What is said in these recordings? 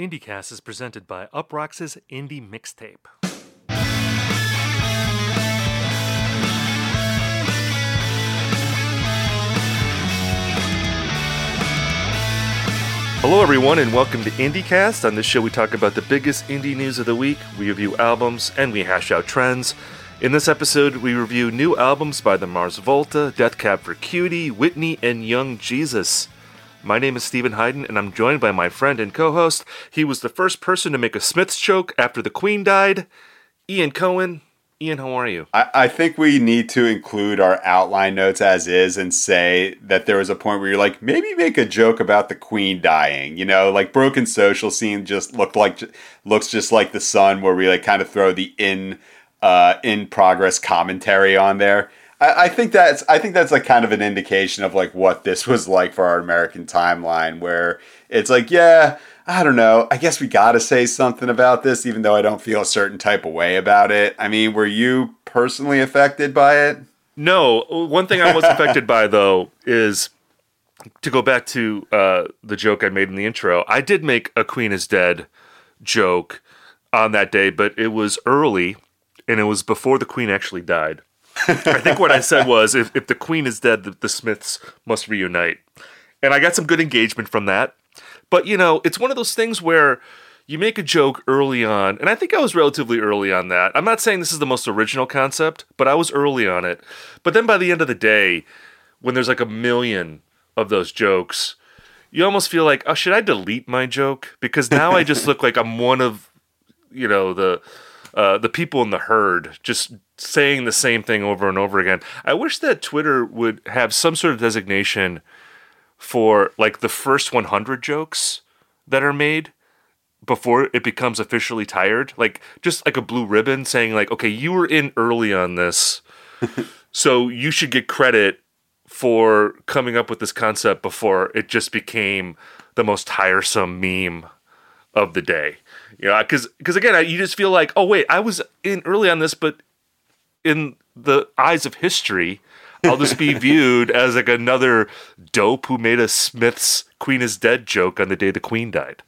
IndieCast is presented by Uproxx's Indie Mixtape. Hello, everyone, and welcome to IndieCast. On this show, we talk about the biggest indie news of the week, we review albums, and we hash out trends. In this episode, we review new albums by the Mars Volta, Death Cab for Cutie, Whitney, and Young Jesus. My name is Steven Hyden, and I'm joined by my friend and co host. He was the first person to make a Smiths choke after the Queen died, Ian Cohen. Ian, how are you? I, I think we need to include our outline notes as is and say that there was a point where you're like, maybe make a joke about the Queen dying. You know, like Broken Social Scene just looked like looks just like the Sun, where we like kind of throw the in uh, in progress commentary on there. I, I think that's I think that's like kind of an indication of like what this was like for our American timeline, where it's like, yeah, I don't know. I guess we got to say something about this, even though I don't feel a certain type of way about it. I mean, were you personally affected by it? No. One thing I was affected by, though, is to go back to uh, the joke I made in the intro. I did make a Queen is Dead joke on that day, but it was early and it was before the Queen actually died. I think what I said was if, if the Queen is dead, the, the Smiths must reunite. And I got some good engagement from that. But, you know, it's one of those things where you make a joke early on, and I think I was relatively early on that. I'm not saying this is the most original concept, but I was early on it. But then by the end of the day, when there's like a million of those jokes, you almost feel like, oh, should I delete my joke? Because now I just look like I'm one of, you know, the uh, the people in the herd just saying the same thing over and over again. I wish that Twitter would have some sort of designation for like the first 100 jokes that are made before it becomes officially tired like just like a blue ribbon saying like okay you were in early on this so you should get credit for coming up with this concept before it just became the most tiresome meme of the day you know because because again you just feel like oh wait i was in early on this but in the eyes of history I'll just be viewed as like another dope who made a Smith's Queen is Dead joke on the day the Queen died.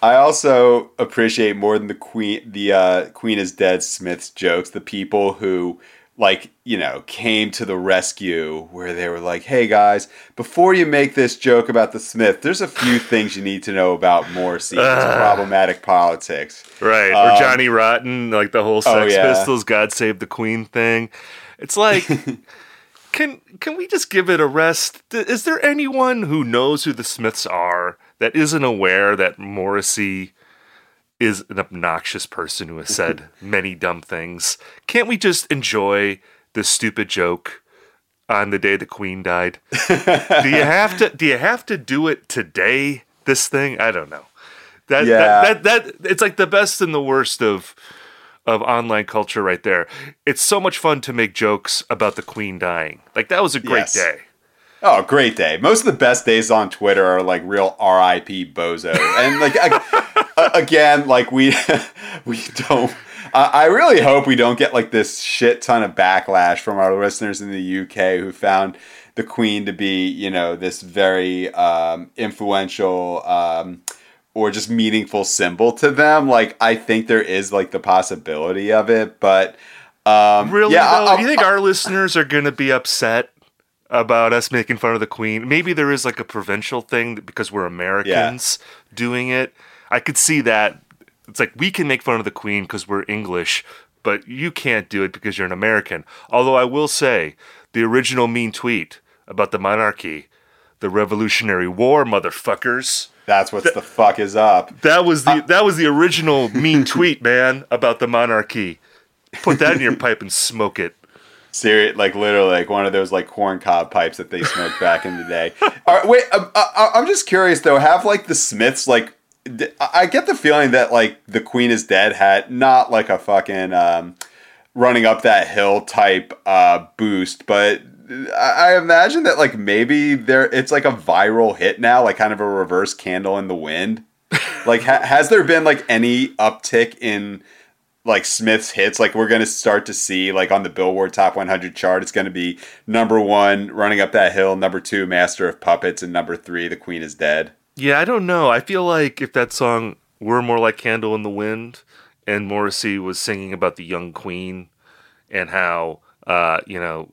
I also appreciate more than the Queen the uh, Queen is Dead Smith's jokes, the people who like, you know, came to the rescue where they were like, hey guys, before you make this joke about the Smith, there's a few things you need to know about Morrissey. uh, problematic politics. Right. Um, or Johnny Rotten, like the whole oh, Sex oh, yeah. Pistols, God Save the Queen thing. It's like can can we just give it a rest? Is there anyone who knows who the Smiths are that isn't aware that Morrissey is an obnoxious person who has said many dumb things? Can't we just enjoy this stupid joke on the day the Queen died? do you have to do you have to do it today? This thing? I don't know. That, yeah. that, that that it's like the best and the worst of of online culture right there. It's so much fun to make jokes about the queen dying. Like that was a great yes. day. Oh, great day. Most of the best days on Twitter are like real RIP bozo. And like again, like we we don't I really hope we don't get like this shit ton of backlash from our listeners in the UK who found the Queen to be, you know, this very um, influential um, or just meaningful symbol to them. Like I think there is like the possibility of it, but um, really, yeah, though, do you think our listeners are going to be upset about us making fun of the Queen? Maybe there is like a provincial thing because we're Americans yeah. doing it. I could see that. It's like we can make fun of the Queen because we're English, but you can't do it because you're an American. Although I will say, the original mean tweet about the monarchy, the Revolutionary War, motherfuckers that's what the fuck is up. That was the uh, that was the original mean tweet, man, about the monarchy. Put that in your pipe and smoke it. Serious, like literally, like one of those like corn cob pipes that they smoked back in the day. All right, wait, uh, uh, I'm just curious though. Have like the Smiths like? I get the feeling that like the Queen is dead had not like a fucking um, running up that hill type uh, boost, but I imagine that like maybe there it's like a viral hit now, like kind of a reverse candle in the wind. like ha- has there been like any uptick in like Smith's hits? Like we're gonna start to see like on the Billboard Top 100 chart, it's gonna be number one, running up that hill, number two, Master of Puppets, and number three, The Queen is Dead. Yeah, I don't know. I feel like if that song were more like Candle in the Wind, and Morrissey was singing about the young queen and how uh, you know.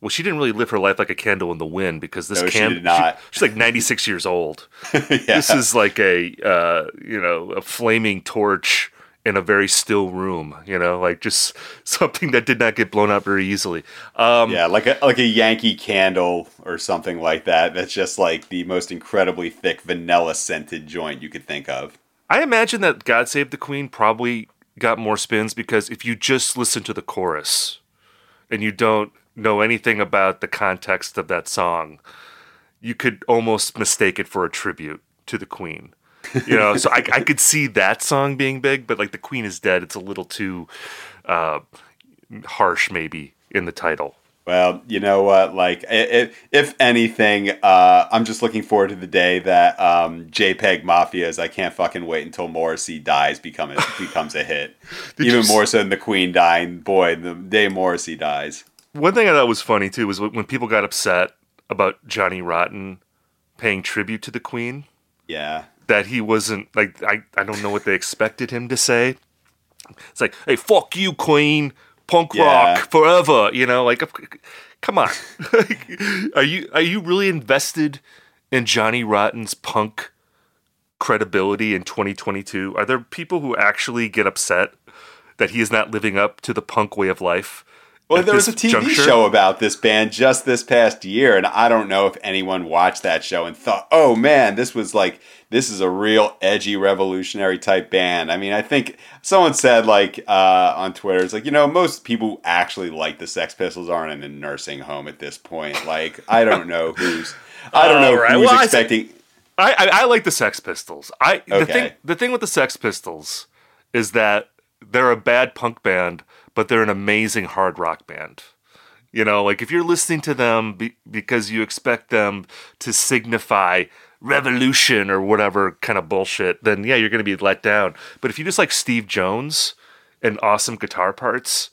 Well, she didn't really live her life like a candle in the wind because this No, she can did not. she's like 96 years old. yeah. This is like a uh, you know a flaming torch in a very still room. You know, like just something that did not get blown up very easily. Um, yeah, like a like a Yankee candle or something like that. That's just like the most incredibly thick vanilla scented joint you could think of. I imagine that God Save the Queen probably got more spins because if you just listen to the chorus and you don't know anything about the context of that song, you could almost mistake it for a tribute to the Queen. You know, so I, I could see that song being big, but like the Queen is dead, it's a little too uh, harsh, maybe in the title. Well, you know what? Like, if, if anything, uh, I'm just looking forward to the day that um, JPEG Mafia's "I Can't Fucking Wait Until Morrissey Dies" become a, becomes a hit. Even more so than the Queen dying. Boy, the day Morrissey dies. One thing I thought was funny too was when when people got upset about Johnny Rotten paying tribute to the Queen. Yeah. That he wasn't like I, I don't know what they expected him to say. It's like, hey, fuck you, Queen, punk Yeah. rock forever. You know, like, come on, are you are you really invested in Johnny Rotten's punk credibility in 2022? Are there people who actually get upset that he is not living up to the punk way of life? Well, there was a TV juncture? show about this band just this past year, and I don't know if anyone watched that show and thought, "Oh man, this was like this is a real edgy, revolutionary type band." I mean, I think someone said like uh, on Twitter, "It's like you know, most people who actually like the Sex Pistols aren't in a nursing home at this point." Like, I don't know who's, I don't know right. who's Well, expecting. I, I, I like the Sex Pistols. I the Okay. thing the thing with the Sex Pistols is that they're a bad punk band, but they're an amazing hard rock band. You know, like if you're listening to them be, because you expect them to signify revolution or whatever kind of bullshit, then yeah, you're going to be let down. But if you just like Steve Jones and awesome guitar parts,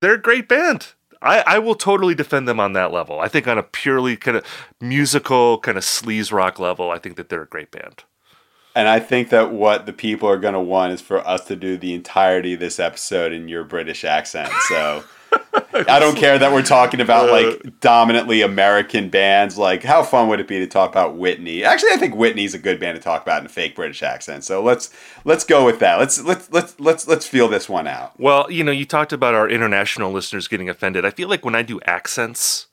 they're a great band. I, I will totally defend them on that level. I think on a purely kind of musical, kind of sleaze rock level, I think that they're a great band. And I think that what the people are going to want is for us to do the entirety of this episode in your British accent. So I don't care that we're talking about like dominantly American bands. Like, how fun would it be to talk about Whitney? Actually, I think Whitney's a good band to talk about in a fake British accent. So let's let's go with that. Let's let's let's let's let's feel this one out. Well, you know, you talked about our international listeners getting offended. I feel like when I do accents,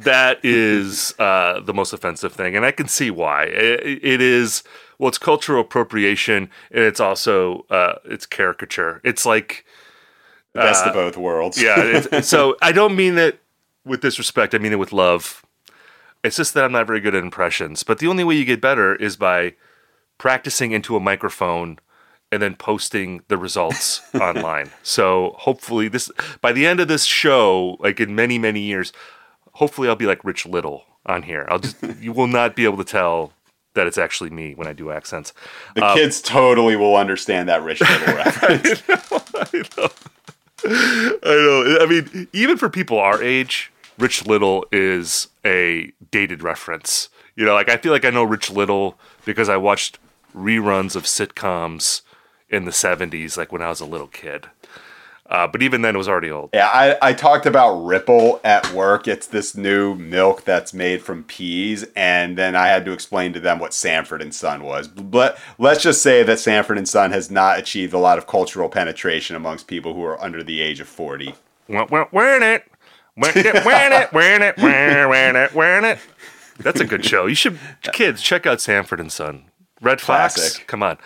that is uh, the most offensive thing, and I can see why. It, it is well, it's cultural appropriation, and it's also uh, it's caricature. It's like the Best of both worlds. yeah. It's, so I don't mean it with disrespect. I mean it with love. It's just that I'm not very good at impressions. But the only way you get better is by practicing into a microphone and then posting the results online. So hopefully this by the end of this show, like in many many years, hopefully I'll be like Rich Little on here. I'll just you will not be able to tell that it's actually me when I do accents. the uh, kids totally will understand that Rich Little reference. I know. I know. I mean, even for people our age, Rich Little is a dated reference. You know, like I feel like I know Rich Little because I watched reruns of sitcoms in the 70s, like when I was a little kid. Uh, but even then, it was already old. Yeah, I, I talked about Ripple at work. It's this new milk that's made from peas, and then I had to explain to them what Sanford and Son was. But let's just say that Sanford and Son has not achieved a lot of cultural penetration amongst people who are under the age of forty. Wearing it. Wearing it, wearing it, wearing it, wearing it, wearing it. That's a good show. You should, kids, check out Sanford and Son. Redd Foxx. Come on.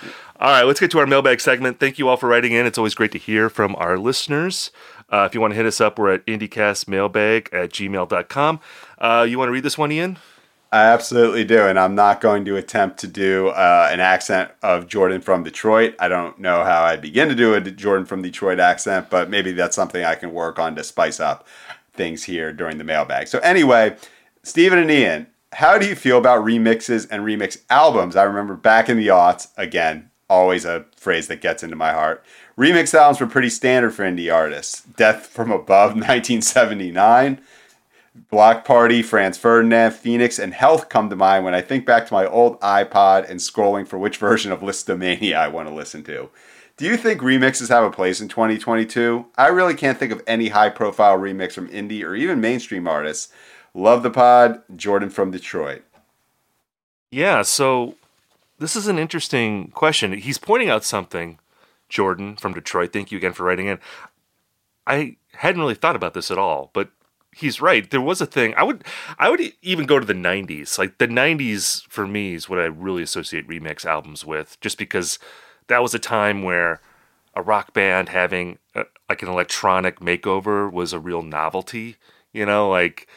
All right, let's get to our mailbag segment. Thank you all for writing in. It's always great to hear from our listeners. Uh, if you want to hit us up, we're at IndieCastMailbag at gmail.com. Uh, you want to read this one, Ian? I absolutely do, and I'm not going to attempt to do uh, an accent of Jordan from Detroit. I don't know how I begin to do a Jordan from Detroit accent, but maybe that's something I can work on to spice up things here during the mailbag. So anyway, Stephen and Ian, how do you feel about remixes and remix albums? I remember back in the aughts, again, always a phrase that gets into my heart. Remix albums were pretty standard for indie artists. Death from Above, 1979. Bloc Party, Franz Ferdinand, Phoenix, and Health come to mind when I think back to my old iPod and scrolling for which version of Lisztomania I want to listen to. Do you think remixes have a place in 2022? I really can't think of any high profile remix from indie or even mainstream artists. Love the pod, Jordan from Detroit. Yeah, so this is an interesting question. He's pointing out something, Jordan from Detroit. Thank you again for writing in. I hadn't really thought about this at all, but he's right. There was a thing. I would I would even go to the 90s. Like the 90s for me is what I really associate remix albums with just because that was a time where a rock band having a, like an electronic makeover was a real novelty, you know, like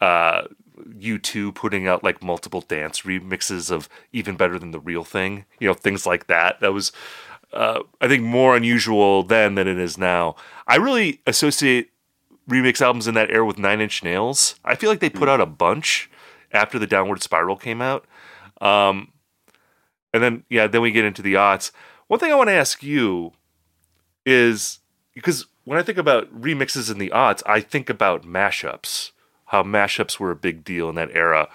uh U2 putting out like multiple dance remixes of even better than the real thing, you know, things like that. That was uh, I think more unusual then than it is now. I really associate remix albums in that era with Nine Inch Nails. I feel like they put out a bunch after the Downward Spiral came out. Um, and then, yeah, then we get into the aughts. One thing I want to ask you is because when I think about remixes in the aughts, I think about mashups, how mashups were a big deal in that era.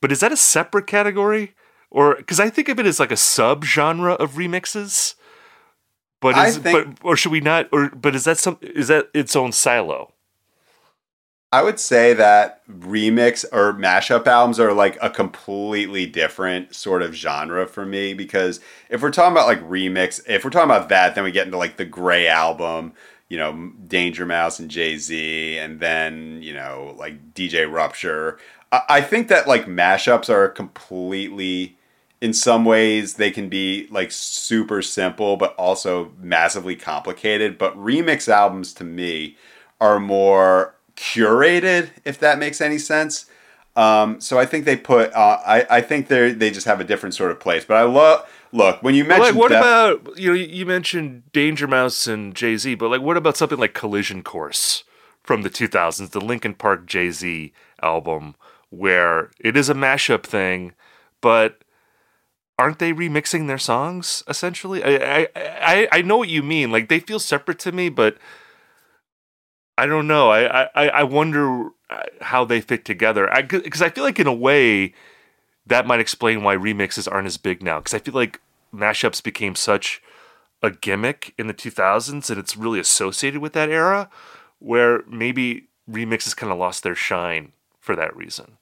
But is that a separate category? Or because I think of it as like a sub genre of remixes. But is, think, but or should we not? Or but is that some? Is that its own silo? I would say that remix or mashup albums are like a completely different sort of genre for me because if we're talking about like remix, if we're talking about that, then we get into like the Gray album, you know, Danger Mouse and Jay Z, and then you know like DJ Rupture. I, I think that like mashups are completely in some ways they can be like super simple but also massively complicated. But remix albums to me are more curated if that makes any sense. Um, so i think they put uh, I, I think they they just have a different sort of place. But i love look when you mentioned like, what about you know you mentioned danger mouse and jay-z but like what about something like collision course from the 2000s the linkin park jay-z album where it is a mashup thing but aren't they remixing their songs essentially? I, I I I know what you mean. Like they feel separate to me, but I don't know. I I I wonder uh, how they fit together. Because I, I feel like in a way that might explain why remixes aren't as big now. Because I feel like mashups became such a gimmick in the 2000s, and it's really associated with that era, where maybe remixes kind of lost their shine for that reason.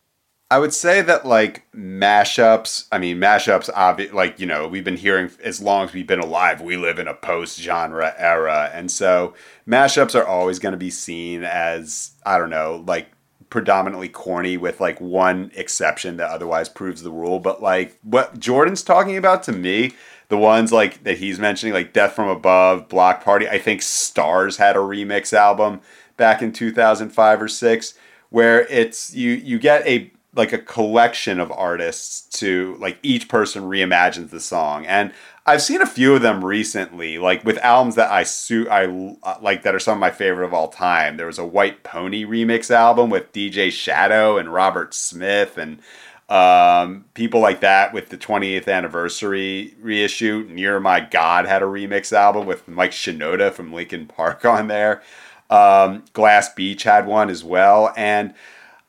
I would say that like mashups, I mean mashups obvi- like you know, we've been hearing as long as we've been alive, we live in a post-genre era. And so mashups are always going to be seen as I don't know, like predominantly corny with like one exception that otherwise proves the rule, but like what Jordan's talking about to me, the ones like that he's mentioning like Death from Above, Bloc Party, I think Stars had a remix album back in 2005 or 6 where it's you you get a like a collection of artists to like each person reimagines the song. And i've seen a few of them recently like with albums that i su- i like that are some of my favorite of all time. There was a white pony remix album with dj shadow and robert smith and um, people like that with the 20th anniversary reissue near my god had a remix album with mike shinoda from linkin park on there. Um, glass beach had one as well and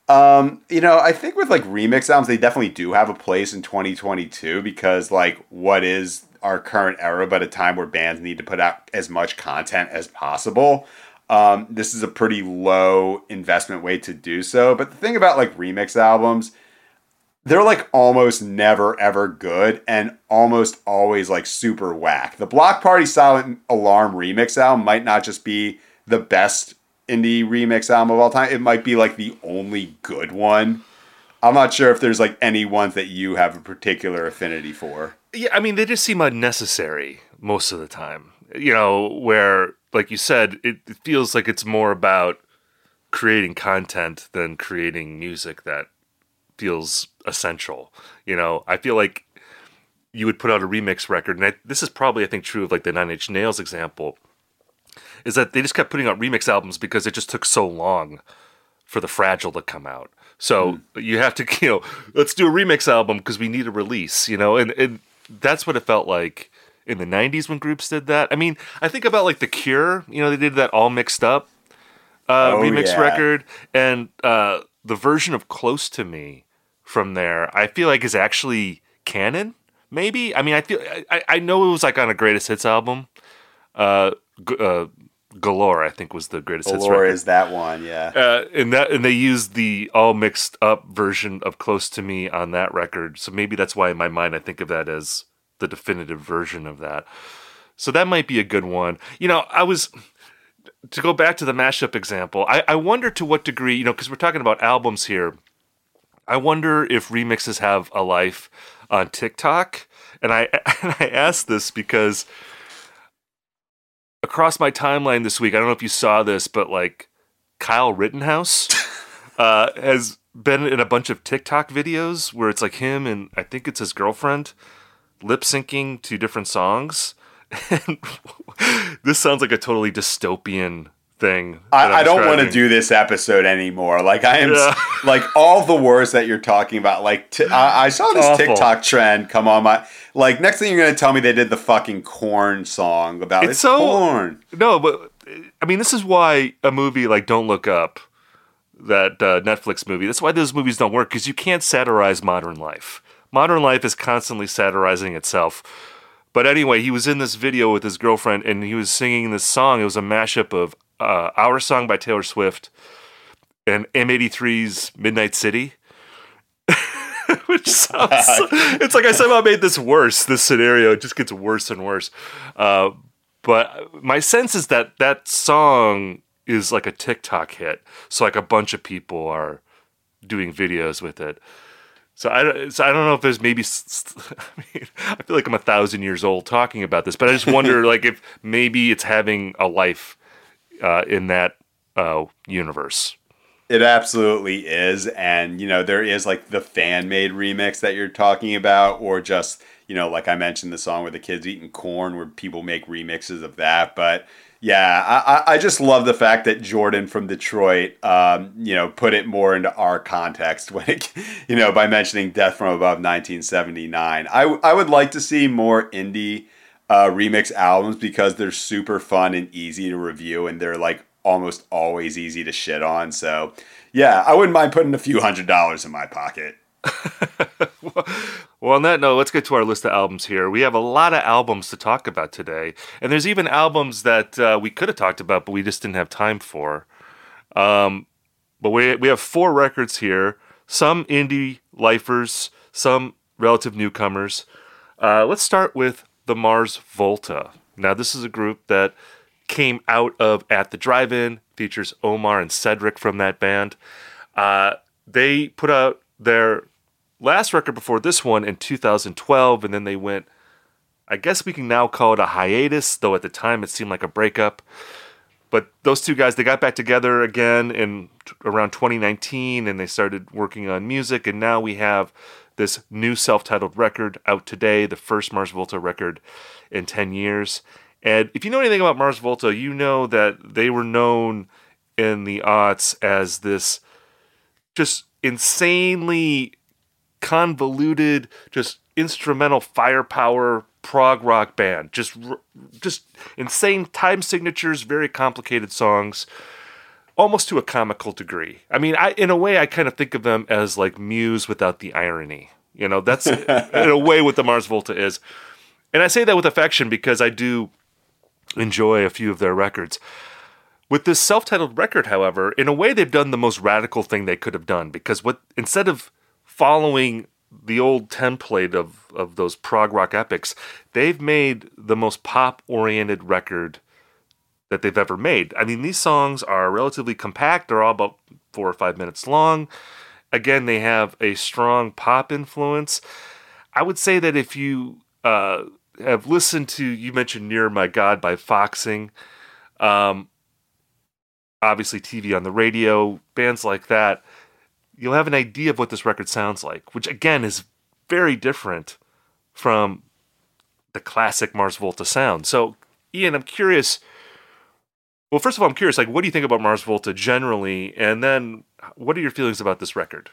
um, you know, I think with like remix albums, they definitely do have a place in 2022 because like what is our current era, but a time where bands need to put out as much content as possible. Um, this is a pretty low investment way to do so. But the thing about like remix albums, they're like almost never ever good and almost always like super whack. The Bloc Party Silent Alarm remix album might not just be the best indie remix album of all time. It might be like the only good one. I'm not sure if there's like any ones that you have a particular affinity for. Yeah, I mean they just seem unnecessary most of the time. You know, where like you said, it, it feels like it's more about creating content than creating music that feels essential. You know, I feel like you would put out a remix record, and I, this is probably I think true of like the Nine Inch Nails example is that they just kept putting out remix albums because it just took so long for the Fragile to come out. So mm. you have to, you know, let's do a remix album because we need a release, you know, and, and that's what it felt like in the 90s when groups did that. I mean, I think about like The Cure, you know, they did that all mixed up. Uh, Oh, remix yeah. record, and uh, the version of "Close to Me" from there, I feel like is actually canon. Maybe I mean I feel I, I know it was like on a greatest hits album. Uh, uh, Galore, I think, was the greatest hits record. is that one, yeah. Uh, and that and they used the all mixed up version of "Close to Me" on that record. So maybe that's why in my mind I think of that as the definitive version of that. So that might be a good one. You know, I was to go back to the mashup example. I, I wonder to what degree, you know, because we're talking about albums here. I wonder if remixes have a life on TikTok. And I and I ask this because across my timeline this week, I don't know if you saw this, but like Kyle Rittenhouse uh, has been in a bunch of TikTok videos where it's like him and I think it's his girlfriend lip syncing to different songs. And this sounds like a totally dystopian thing. I, I don't want to do this episode anymore. Like I am, Yeah. like all the wars that you're talking about. Like t- I, I saw this Awful. TikTok trend come on my. Like next thing you're gonna tell me they did the fucking corn song about It's it's, so- corn. No, but I mean, this is why a movie like Don't Look Up, that uh, Netflix movie, that's why those movies don't work because you can't satirize modern life. Modern life is constantly satirizing itself. But anyway, he was in this video with his girlfriend and he was singing this song. It was a mashup of uh, Our Song by Taylor Swift and M83's Midnight City. Which sounds, it's like I somehow made this worse. This scenario it just gets worse and worse. Uh, but my sense is that that song is like a TikTok hit. So like a bunch of people are doing videos with it. So I, don't- so I don't know if there's maybe. I mean, I feel like I'm a thousand years old talking about this, but I just wonder like if maybe it's having a life uh, in that uh, universe. It absolutely is, and you know there is like the fan made remix that you're talking about, or just you know like I mentioned the song where the kids eating corn, where people make remixes of that. But yeah, I, I- just love the fact that Jordan from Detroit, um, you know, put it more into our context when it, you know, by mentioning Death from Above 1979. I I would like to see more indie uh, remix albums because they're super fun and easy to review, and they're like almost always easy to shit on. So, yeah, I wouldn't mind putting a few hundred dollars in my pocket. Well, on that note, let's get to our list of albums here. We have a lot of albums to talk about today, and there's even albums that uh, we could have talked about, but we just didn't have time for. Um, but we we have four records here. Some indie lifers, some relative newcomers. Uh, let's start with the Mars Volta. Now, this is a group that came out of At the Drive-In, features Omar and Cedric from that band. Uh, they put out their last record before this one in 2012, and then they went. I guess we can now call it a hiatus, though at the time it seemed like a breakup. But those two guys, they got back together again in t- around 2019, and they started working on music. And now we have this new self-titled record out today, the first Mars Volta record in 10 years. And if you know anything about Mars Volta, you know that they were known in the aughts as this just insanely convoluted, just instrumental firepower prog rock band. Just, just insane time signatures, very complicated songs, almost to a comical degree. I mean, I in a way, I kind of think of them as like Muse without the irony. You know, that's in a way what the Mars Volta is. And I say that with affection because I do enjoy a few of their records. With this self-titled record, however, in a way they've done the most radical thing they could have done because what instead of following the old template of of those prog rock epics, they've made the most pop-oriented record that they've ever made. I mean, these songs are relatively compact; they're all about four or five minutes long. Again, they have a strong pop influence. I would say that if you uh, have listened to, you mentioned "Near My God" by Foxing, um, obviously TV on the radio, bands like that, you'll have an idea of what this record sounds like, which again is very different from the classic Mars Volta sound. So, Ian, I'm curious. Well, first of all, I'm curious, like, what do you think about Mars Volta generally? And then, what are your feelings about this record?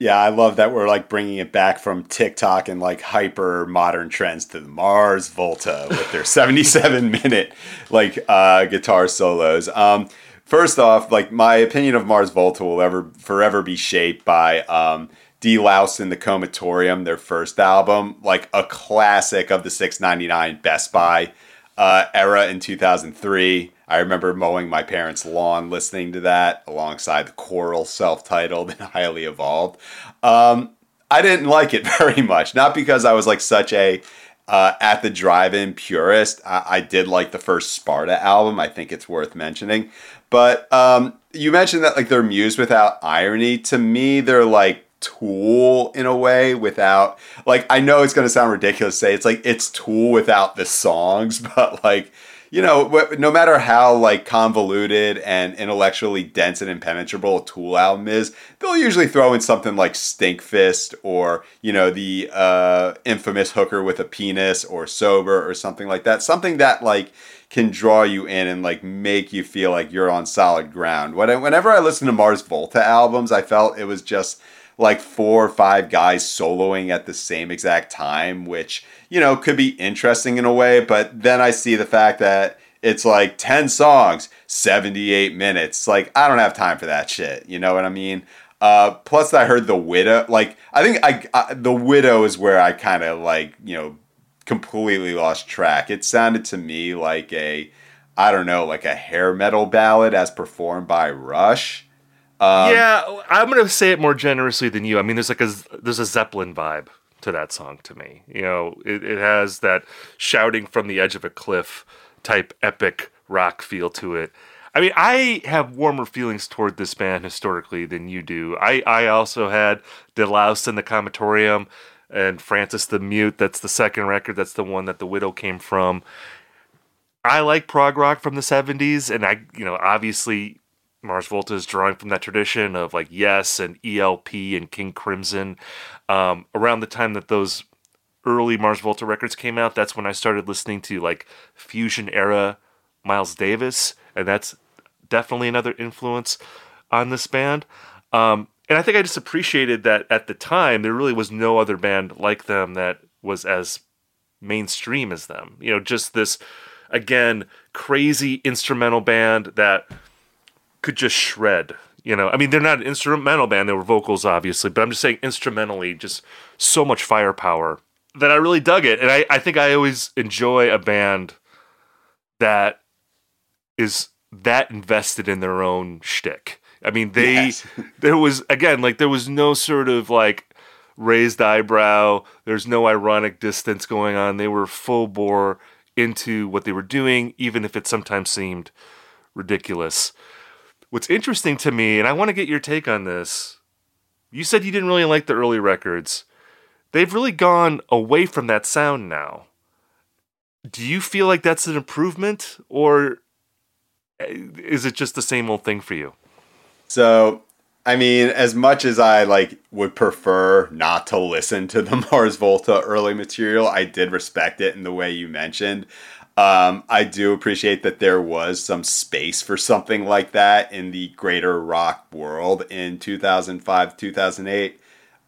Yeah, I love that we're like bringing it back from TikTok and like hyper modern trends to the Mars Volta with their 77 minute like uh, guitar solos. Um, first off, like my opinion of Mars Volta will ever forever be shaped by um, Deloused in the Comatorium, their first album, like a classic of the 699 Best Buy uh, era in 2003. I remember mowing my parents' lawn listening to that alongside the Coral self titled and highly evolved. Um, I didn't like it very much, not because I was like such a uh, at the drive-in purist. I-, I, did like the first Sparta album. I think it's worth mentioning. But um, you mentioned that like they're Muse without irony. To me, they're like Tool in a way without like I know it's gonna sound ridiculous to say it's like it's Tool without the songs, but like you know, no matter how like convoluted and intellectually dense and impenetrable a Tool album is, they'll usually throw in something like Stinkfist or you know the uh, infamous hooker with a penis or sober or something like that. Something that like can draw you in and like make you feel like you're on solid ground. When Whenever I listen to Mars Volta albums, I felt it was just like four or five guys soloing at the same exact time, which, you know, could be interesting in a way. But then I see the fact that it's like 10 songs, 78 minutes. Like, I don't have time for that shit. You know what I mean? Uh, plus, I heard the widow. Like, I think I, I the widow is where I kind of like, you know, completely lost track. It sounded to me like a, I don't know, like a hair metal ballad as performed by Rush. Um, yeah, I'm gonna say it more generously than you. I mean, there's like a there's a Zeppelin vibe to that song to me. You know, it, it has that shouting from the edge of a cliff type epic rock feel to it. I mean, I have warmer feelings toward this band historically than you do. I, I also had Deloused in the Comatorium and Francis the Mute. That's the second record. That's the one that the Widow came from. I like prog rock from the 70s, and I, you know, obviously Mars Volta is drawing from that tradition of like Yes and ELP and King Crimson. Um, around the time that those early Mars Volta records came out, that's when I started listening to like fusion era Miles Davis, and that's definitely another influence on this band. Um, and I think I just appreciated that at the time there really was no other band like them that was as mainstream as them. You know, just this again crazy instrumental band that could just shred. You know, I mean, they're not an instrumental band; they were vocals, obviously, but I'm just saying instrumentally, just so much firepower that I really dug it. And I, I think I always enjoy a band that is that invested in their own shtick. I mean, they yes. there was again like there was no sort of like raised eyebrow. There's no ironic distance going on. They were full bore into what they were doing, even if it sometimes seemed ridiculous. What's interesting to me, and I want to get your take on this, you said you didn't really like the early records. They've really gone away from that sound now. Do you feel like that's an improvement, or eh, is it just the same old thing for you? So, I mean, as much as I like would prefer not to listen to the Mars Volta early material, I did respect it in the way you mentioned. Um, I do appreciate that there was some space for something like that in the greater rock world in 2005, 2008.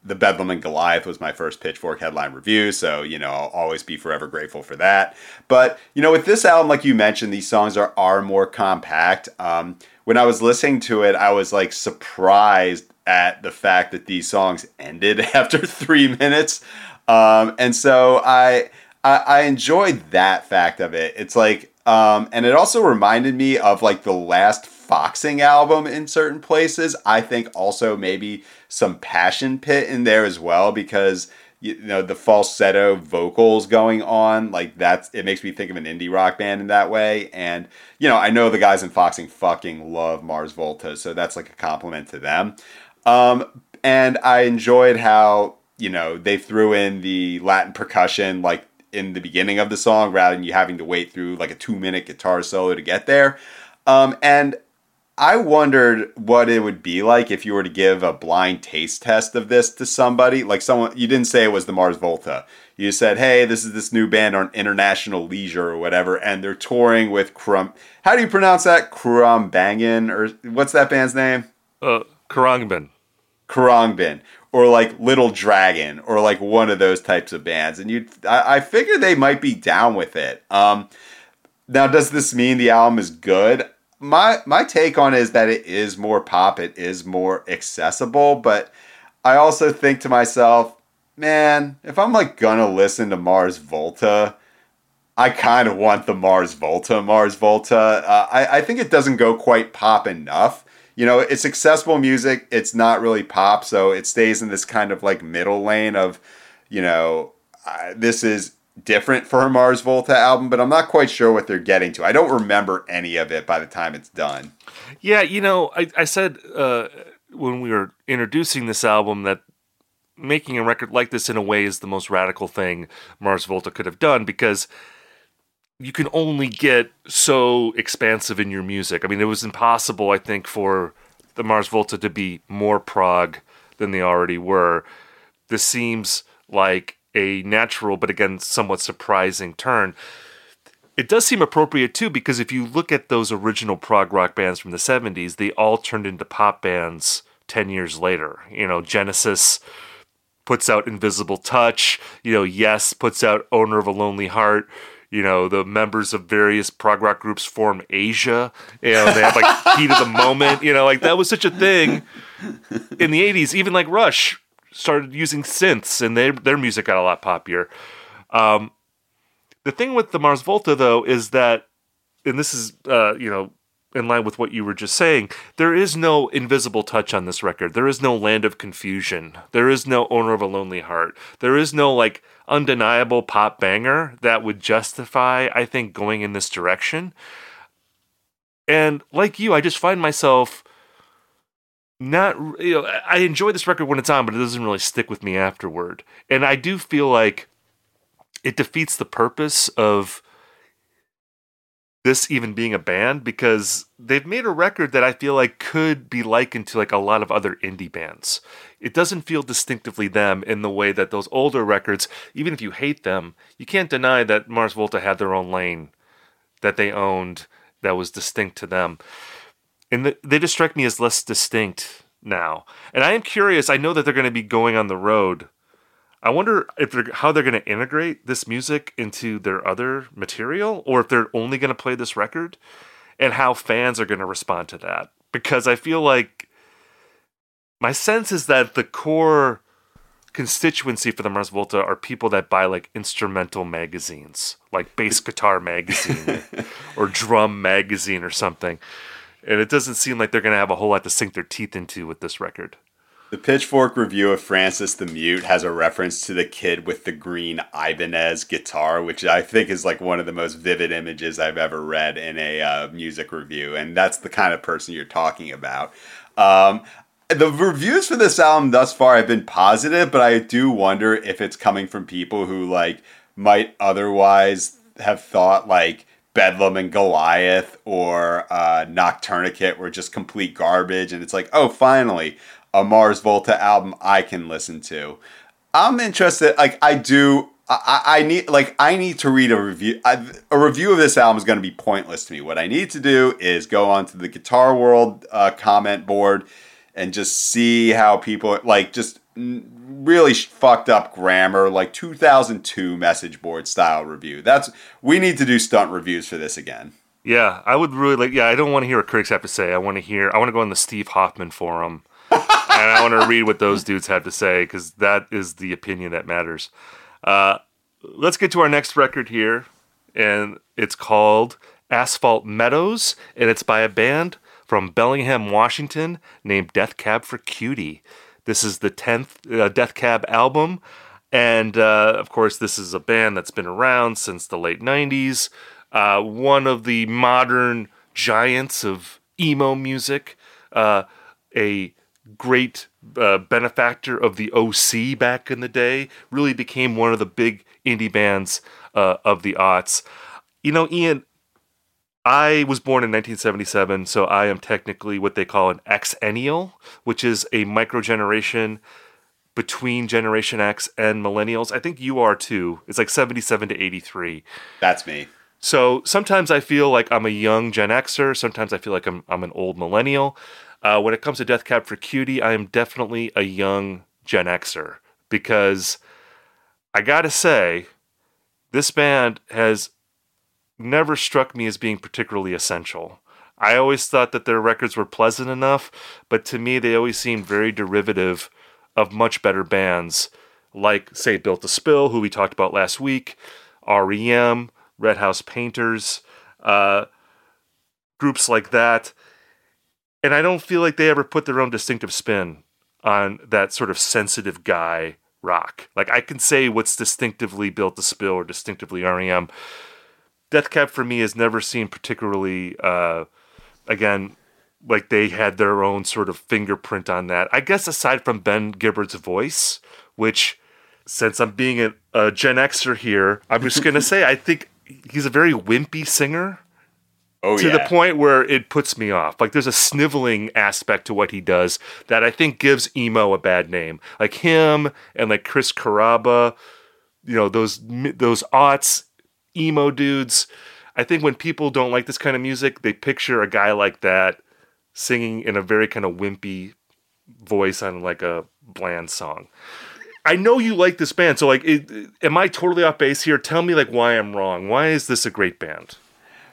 The Bedlam in Goliath was my first Pitchfork headline review, so you know I'll always be forever grateful for that. But you know, with this album, like you mentioned, these songs are are more compact. Um, when I was listening to it, I was like surprised at the fact that these songs ended after three minutes, um, and so I I, I enjoyed that fact of it. It's like, um, and it also reminded me of like the last Foxing album in certain places. I think also maybe some Passion Pit in there as well because you know the falsetto vocals going on like that's it makes me think of an indie rock band in that way and you know i know the guys in foxing fucking love mars volta so that's like a compliment to them um, and i enjoyed how you know they threw in the latin percussion like in the beginning of the song rather than you having to wait through like a two minute guitar solo to get there. Um, and I wondered what it would be like if you were to give a blind taste test of this to somebody. Like someone, you didn't say it was the Mars Volta. You said, hey, this is this new band on International Leisure or whatever, and they're touring with Krum. How do you pronounce that? Khruangbin or what's that band's name? Uh, Khruangbin. Khruangbin or like Little Dragon or like one of those types of bands. And you, I, I figure they might be down with it. Um, now, does this mean the album is good? my my take on it is that it is more pop, it is more accessible, but I also think to myself, man, if I'm like gonna listen to Mars Volta, I kind of want the Mars Volta. Mars Volta. Uh, I I think it doesn't go quite pop enough. You know, it's accessible music. It's not really pop, so it stays in this kind of like middle lane of, you know, uh, this is different for a Mars Volta album, but I'm not quite sure what they're getting to. I don't remember any of it by the time it's done. Yeah, you know, I, I said uh, when we were introducing this album that making a record like this in a way is the most radical thing Mars Volta could have done because you can only get so expansive in your music. I mean, it was impossible, I think, for the Mars Volta to be more prog than they already were. This seems like a natural, but again, somewhat surprising turn. It does seem appropriate too, because if you look at those original prog rock bands from the 70s, they all turned into pop bands 10 years later. You know, Genesis puts out Invisible Touch, you know, Yes puts out Owner of a Lonely Heart. You know, the members of various prog rock groups form Asia. and they have like Heat of the Moment. You know, like that was such a thing in the 80s. Even like Rush started using synths and their their music got a lot poppier. Um, the thing with the Mars Volta though is that, and this is uh, you know in line with what you were just saying, there is no invisible touch on this record. There is no land of confusion. There is no owner of a lonely heart. There is no like undeniable pop banger that would justify, I think, going in this direction. And like you, I just find myself not you know I enjoy this record when it's on, but it doesn't really stick with me afterward. And I do feel like it defeats the purpose of this even being a band because they've made a record that I feel like could be likened to like a lot of other indie bands. It doesn't feel distinctively them in the way that those older records, even if you hate them, you can't deny that Mars Volta had their own lane that they owned that was distinct to them and the, they just strike me as less distinct now. And I am curious. I know that they're going to be going on the road. I wonder if they're how they're going to integrate this music into their other material, or if they're only going to play this record, and how fans are going to respond to that. Because I feel like my sense is that the core constituency for the Mars Volta are people that buy like instrumental magazines, like bass guitar magazine or drum magazine or something and it doesn't seem like they're going to have a whole lot to sink their teeth into with this record. The Pitchfork review of Francis the Mute has a reference to the kid with the green Ibanez guitar, which I think is like one of the most vivid images I've ever read in a uh, music review. And that's the kind of person you're talking about. Um, the reviews for this album thus far have been positive, but I do wonder if it's coming from people who like might otherwise have thought like Bedlam in Goliath or uh, Noctourniquet were just complete garbage, and it's like, oh, finally, a Mars Volta album I can listen to. I'm interested. Like, I do. I, I need like I need to read a review. I, a review of this album is going to be pointless to me. What I need to do is go onto the Guitar World uh, comment board and just see how people like just really fucked up grammar, like 2002 message board style review. That's we need to do stunt reviews for this again. Yeah, I would really like. Yeah, I don't want to hear what critics have to say. I want to hear. I want to go on the Steve Hoffman forum, and I want to read what those dudes have to say because that is the opinion that matters. Uh, let's get to our next record here, and it's called Asphalt Meadows, and it's by a band from Bellingham, Washington, named Death Cab for Cutie. This is the 10th uh, Death Cab album. And uh, of course, this is a band that's been around since the late 90s. Uh, one of the modern giants of emo music. Uh, a great uh, benefactor of the OC back in the day. Really became one of the big indie bands uh, of the aughts. You know, Ian, I was born in 1977, so I am technically what they call an Xennial, which is a micro generation between Generation X and Millennials. I think you are too. It's like 77 to 83. That's me. So sometimes I feel like I'm a young Gen Xer. Sometimes I feel like I'm, I'm an old millennial. Uh, when it comes to Death Cab for Cutie, I am definitely a young Gen Xer because I gotta say, this band has never struck me as being particularly essential. I always thought that their records were pleasant enough, but to me, they always seemed very derivative of much better bands like, say, Built to Spill, who we talked about last week, REM, Red House Painters, uh, groups like that. And I don't feel like they ever put their own distinctive spin on that sort of sensitive guy rock. Like I can say what's distinctively Built to Spill or distinctively REM. Death Cab for me has never seemed particularly, uh, again, like they had their own sort of fingerprint on that. I guess aside from Ben Gibbard's voice, which, since I'm being a, a Gen Xer here, I'm just gonna say I think he's a very wimpy singer. Oh to yeah. the point where it puts me off. Like there's a sniveling aspect to what he does that I think gives emo a bad name. Like him and like Chris Carrabba, you know those those aughts emo dudes. I think when people don't like this kind of music, they picture a guy like that singing in a very kind of wimpy voice on like a bland song. I know you like this band, so like, it, am I totally off base here? Tell me like why I'm wrong. Why is this a great band?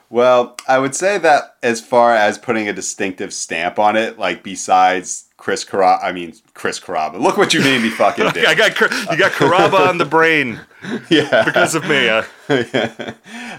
Well, I would say that as far as putting a distinctive stamp on it, like besides Chris Carrabba, I mean Chris Carrabba. Look what you made me fucking do. I got you got Carrabba on the brain yeah, because of me. Uh,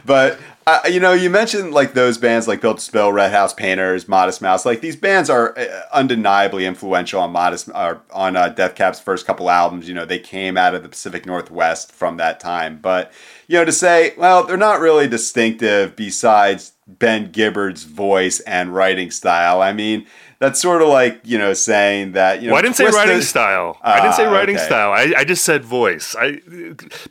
but uh, you know, you mentioned like those bands like Built to Spill, Red House Painters, Modest Mouse. Like these bands are uh, undeniably influential on Modest or on uh, Death Cab's first couple albums. You know, they came out of the Pacific Northwest from that time. But you know, to say, well, they're not really distinctive besides Ben Gibbard's voice and writing style. I mean, that's sort of like you know saying that you know. well, I didn't say writing style. I didn't say Ah, writing okay. style. I, I just said voice. I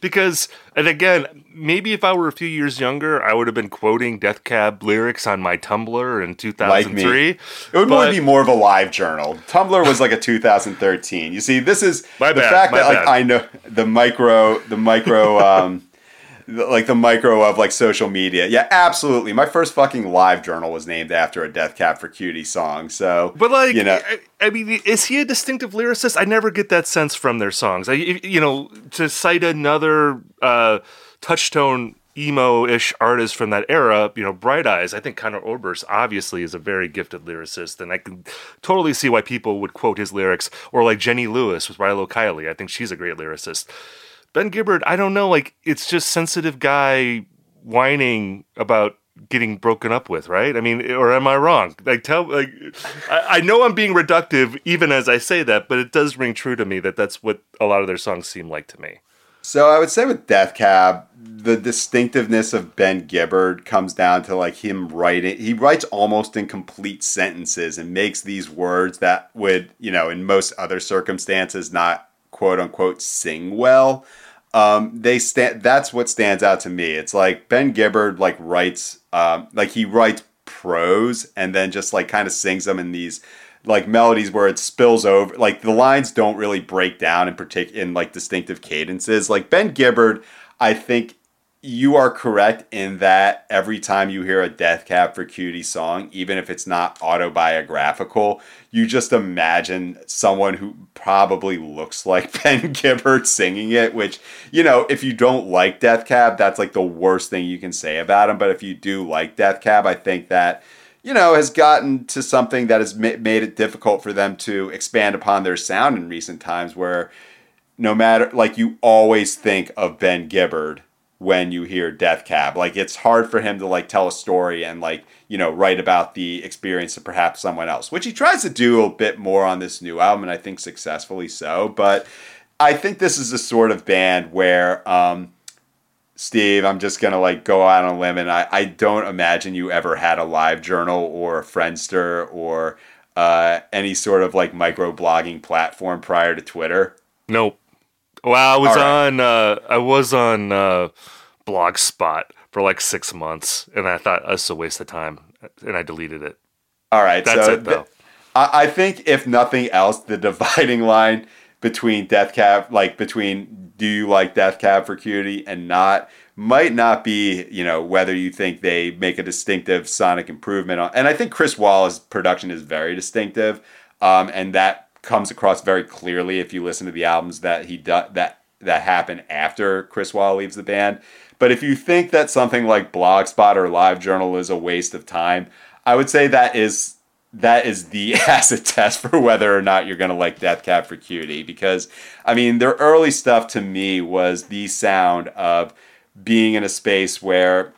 because and again, maybe if I were a few years younger, I would have been quoting Death Cab lyrics on my Tumblr in 2003. It would but- be more of a live journal. Tumblr was like a 2013. You see, this is My the bad, fact that like. I know the micro, the micro, um, like the micro of like social media. Yeah, absolutely. My first fucking live journal was named after a Death Cab for Cutie song. So, But like, you know, I, I mean, is he a distinctive lyricist? I never get that sense from their songs. I, you know, to cite another uh, touchstone emo-ish artist from that era, you know, Bright Eyes. I think Conor Oberst obviously is a very gifted lyricist, and I can totally see why people would quote his lyrics. Or like Jenny Lewis with Rilo Kiley. I think she's a great lyricist. Ben Gibbard, I don't know, like it's just sensitive guy whining about getting broken up with, right? I mean, or am I wrong? Like tell like I, I know I'm being reductive even as I say that, but it does ring true to me that that's what a lot of their songs seem like to me. So I would say with Death Cab, the distinctiveness of Ben Gibbard comes down to like him writing. He writes almost in complete sentences and makes these words that would, you know, in most other circumstances, not quote unquote sing well. Um, they stand. That's what stands out to me. It's like Ben Gibbard like writes, um, like he writes prose and then just like kind of sings them in these like melodies where it spills over like the lines don't really break down in partic- in like distinctive cadences like ben gibbard i think you are correct in that every time you hear a death cab for cutie song even if it's not autobiographical you just imagine someone who probably looks like ben gibbard singing it which you know if you don't like death cab that's like the worst thing you can say about him. But if you do like death cab i think that you know, has gotten to something that has made it difficult for them to expand upon their sound in recent times, where no matter, like, you always think of Ben Gibbard when you hear Death Cab. Like, it's hard for him to, like, tell a story and, like, you know, write about the experience of perhaps someone else, which he tries to do a bit more on this new album, and I think successfully so. But I think this is the sort of band where, um, Steve, I'm just gonna like go out on a limb, and I, I don't imagine you ever had a live journal or a Friendster or uh, any sort of like micro blogging platform prior to Twitter. Nope. Well, I was right. on uh I was on uh Blogspot for like 6 months and I thought that's a waste of time and I deleted it. All right, That's so it, though. th- I, I think if nothing else, the dividing line between Death Cab, like between do you like Death Cab for Cutie and not, might not be you know whether you think they make a distinctive sonic improvement on. And I think Chris Walla's production is very distinctive, um, and that comes across very clearly if you listen to the albums that he do, that that happen after Chris Walla leaves the band. But if you think that something like Blogspot or LiveJournal is a waste of time, I would say that is that is the acid test for whether or not you're going to like Death Cab for Cutie because I mean their early stuff to me was the sound of being in a space where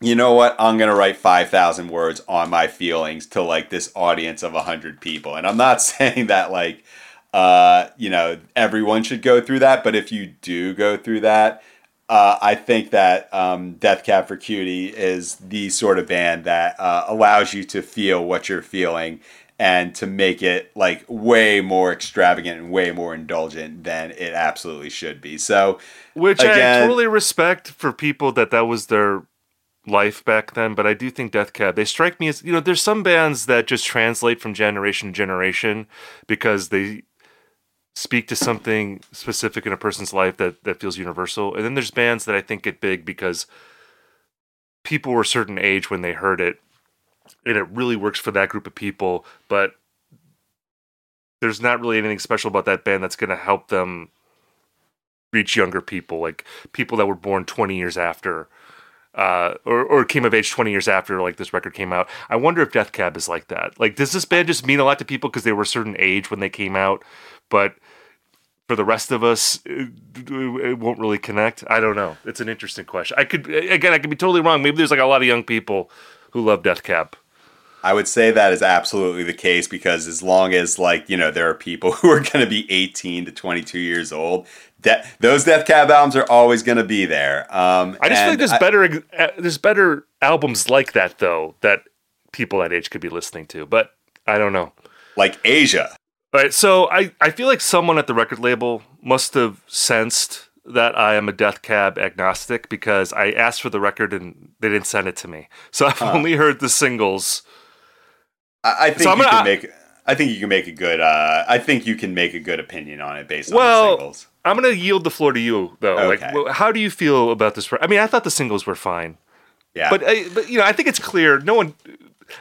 you know what I'm going to write 5000 words on my feelings to like this audience of 100 people and I'm not saying that like uh you know everyone should go through that but if you do go through that uh, I think that um, Death Cab for Cutie is the sort of band that uh, allows you to feel what you're feeling and to make it like way more extravagant and way more indulgent than it absolutely should be. So, which again, I totally respect for people that that was their life back then, but I do think Death Cab they strike me as you know there's some bands that just translate from generation to generation because they speak to something specific in a person's life that that feels universal. And then there's bands that I think get big because people were a certain age when they heard it, and it really works for that group of people. But there's not really anything special about that band that's going to help them reach younger people, like people that were born 20 years after. Uh, or, or came of age 20 years after like this record came out. I wonder if Death Cab is like that. Like, does this band just mean a lot to people because they were a certain age when they came out, but for the rest of us, it, it, won't really connect. I don't know. It's an interesting question. I could again, I could be totally wrong. Maybe there's like a lot of young people who love Death Cab. I would say that is absolutely the case because as long as like you know there are people who are going to be 18 to 22 years old, de- those Death Cab albums are always going to be there. Um, I just feel like there's I, better uh, there's better albums like that though that people that age could be listening to, but I don't know. Like Asia. Right. So I, I feel like someone at the record label must have sensed that I am a Death Cab agnostic because I asked for the record and they didn't send it to me. So I've huh. only heard the singles. I, I think so you gonna, can make. I think you can make a good. Uh, I think you can make a good opinion on it based well, on the singles. I'm going to yield the floor to you though. Okay. Like, how do you feel about this? I mean, I thought the singles were fine. Yeah. But, uh, but you know, I think it's clear. No one.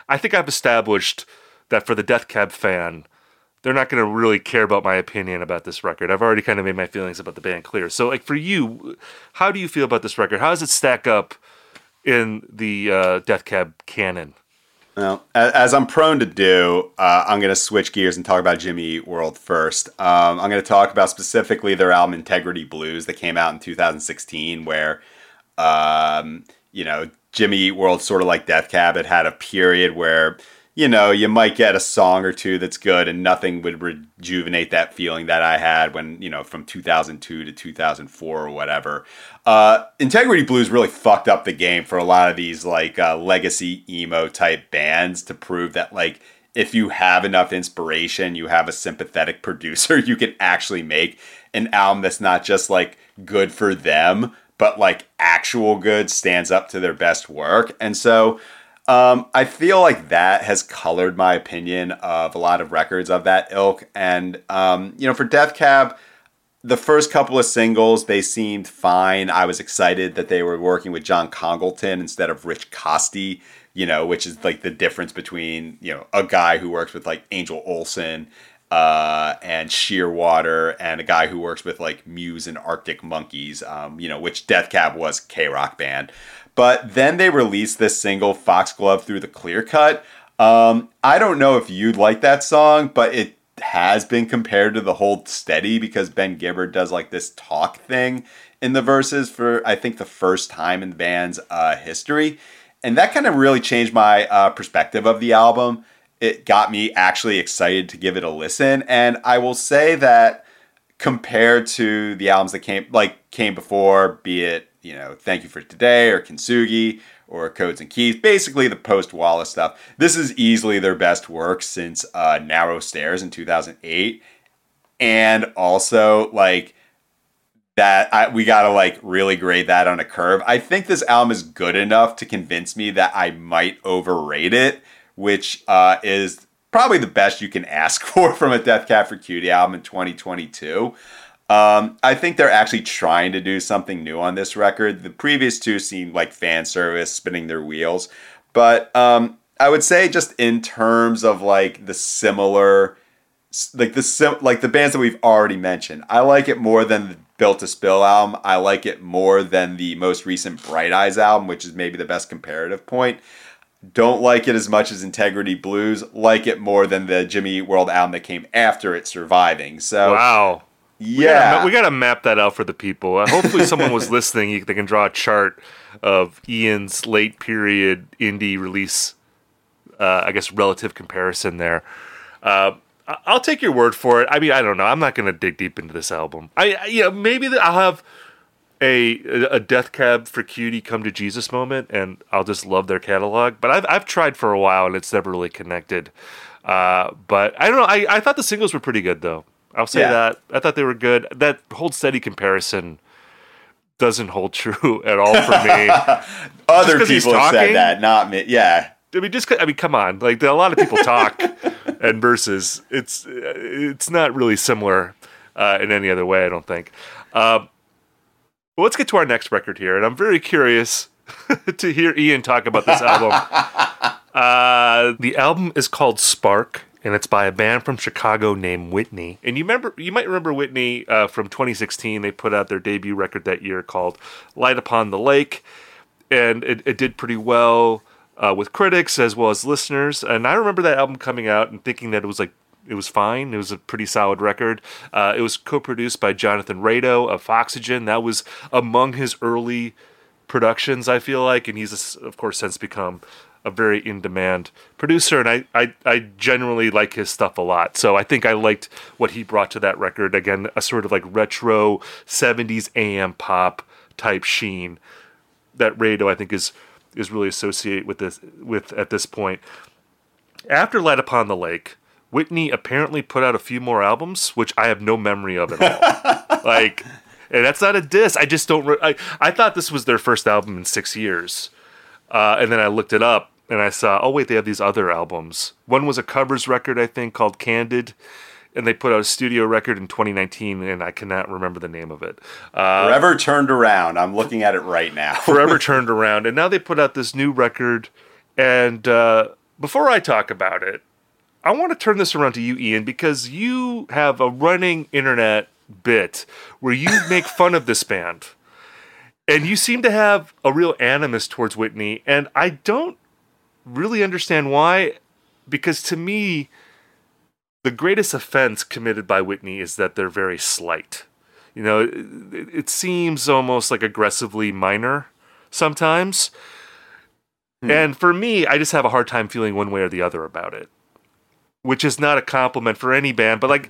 I think I've established that for the Death Cab fan they're not going to really care about my opinion about this record. I've already kind of made my feelings about the band clear. So, like for you, how do you feel about this record? How does it stack up in the uh, Death Cab canon? Well, as I'm prone to do, uh, I'm going to switch gears and talk about Jimmy Eat World first. Um, I'm going to talk about specifically their album Integrity Blues that came out in 2016, where, um, you know, Jimmy Eat World, sort of like Death Cab, it had a period where you know, you might get a song or two that's good, and nothing would rejuvenate that feeling that I had when, you know, from 2002 to 2004 or whatever. Uh, Integrity Blues really fucked up the game for a lot of these, like, uh, legacy emo type bands to prove that, like, if you have enough inspiration, you have a sympathetic producer, you can actually make an album that's not just, like, good for them, but, like, actual good, stands up to their best work. And so, um, I feel like that has colored my opinion of a lot of records of that ilk. And, um, you know, for Death Cab, the first couple of singles, they seemed fine. I was excited that they were working with John Congleton instead of Rich Costey, you know, which is like the difference between, you know, a guy who works with like Angel Olsen uh, and Shearwater, and a guy who works with like Muse and Arctic Monkeys, um, you know, which Death Cab was KROQ band. But then they released this single, Foxglove Through the Clear Cut. Um, I don't know if you'd like that song, but it has been compared to the Hold Steady because Ben Gibbard does like this talk thing in the verses for I think the first time in the band's uh, history, and that kind of really changed my uh, perspective of the album. It got me actually excited to give it a listen, and I will say that compared to the albums that came like came before, be it you know, Thank You for Today or Kintsugi or Codes and Keys, basically the post Walla stuff. This is easily their best work since uh, Narrow Stairs in 2008. And also, like, that I, we gotta like really grade that on a curve. I think this album is good enough to convince me that I might overrate it, which uh, is probably the best you can ask for from a Death Cab for Cutie album in 2022. Um, I think they're actually trying to do something new on this record. The previous two seemed like fan service, spinning their wheels. But um, I would say just in terms of like the similar, like the sim- like the bands that we've already mentioned, I like it more than the Built to Spill album. I like it more than the most recent Bright Eyes album, which is maybe the best comparative point. don't like it as much as Integrity Blues, like it more than the Jimmy World album that came after it, Surviving. So, Wow. Yeah. We got to map that out for the people. Uh, hopefully, someone was listening. They can draw a chart of Ian's late period indie release, uh, I guess, relative comparison there. Uh, I'll take your word for it. I mean, I don't know. I'm not going to dig deep into this album. I, I you know, maybe that I'll have a a death cab for cutie come to Jesus moment, and I'll just love their catalog. But I've I've tried for a while, and it's never really connected. Uh, but I don't know. I, I thought the singles were pretty good, though. I'll say Yeah. that. I thought they were good. That hold steady comparison doesn't hold true at all for me. Other people have said that, not me. Yeah. I mean, just I mean, come on. Like a lot of people talk and versus It's it's not really similar uh, in any other way. I don't think. Um, well, let's get to our next record here, and I'm very curious to hear Ian talk about this album. Uh, the album is called Spark, and it's by a band from Chicago named Whitney. And you remember, you might remember Whitney uh, from 2016. They put out their debut record that year called "Light Upon the Lake," and it, it did pretty well uh, with critics as well as listeners. And I remember that album coming out and thinking that it was like it was fine. It was a pretty solid record. Uh, it was co-produced by Jonathan Rado of Foxygen. That was among his early productions. I feel like, and he's of course since become a very in-demand producer. And I, I, I generally like his stuff a lot. So I think I liked what he brought to that record. Again, a sort of like retro '70s AM pop type sheen that Rado I think is is really associated with this with at this point. After Light Upon the Lake, Whitney apparently put out a few more albums, which I have no memory of at all. like, and that's not a diss. I just don't. Re- I I thought this was their first album in six years, uh, and then I looked it up and I saw, oh wait, they have these other albums. One was a covers record, I think, called Candid. And they put out a studio record in 2019, and I cannot remember the name of it. Uh, Forever turned around. I'm looking at it right now. forever turned around and now they put out this new record and uh, before i talk about it i want to turn this around to you ian because you have a running internet bit where you make fun of this band and you seem to have a real animus towards whitney and i don't really understand why because to me the greatest offense committed by whitney is that they're very slight you know, it, it seems almost like aggressively minor sometimes. Hmm. And for me, I just have a hard time feeling one way or the other about it, which is not a compliment for any band. But like,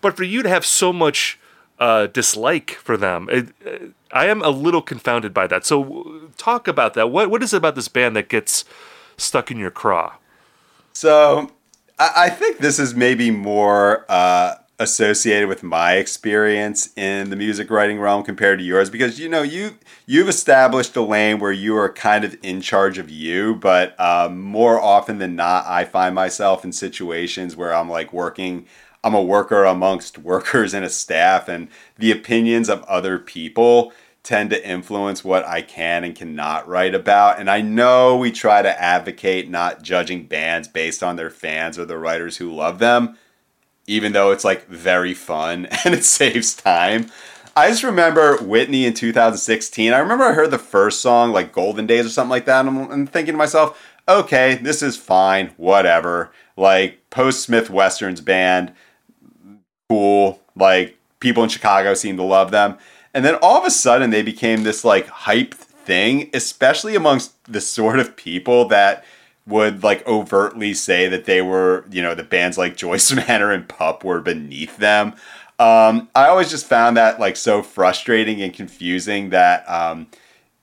but for you to have so much uh, dislike for them, it, uh, I am a little confounded by that. So talk about that. What what is it about this band that gets stuck in your craw? So I, I think this is maybe more uh, associated with my experience in the music writing realm compared to yours because you know you you've established a lane where you are kind of in charge of you, but um, more often than not, I find myself in situations where I'm like working. I'm a worker amongst workers and a staff, and the opinions of other people tend to influence what I can and cannot write about. And I know we try to advocate not judging bands based on their fans or the writers who love them, even though it's like very fun and it saves time. I just remember Whitney in 2016. I remember I heard the first song, like Golden Days or something like that, and I'm, thinking to myself, okay, this is fine, whatever. Like post Smith Westerns band, cool. Like people in Chicago seem to love them. And then all of a sudden they became this like hype thing, especially amongst the sort of people that would like overtly say that they were, you know, the bands like Joyce Manor and Pup were beneath them. Um, I always just found that like so frustrating and confusing that um,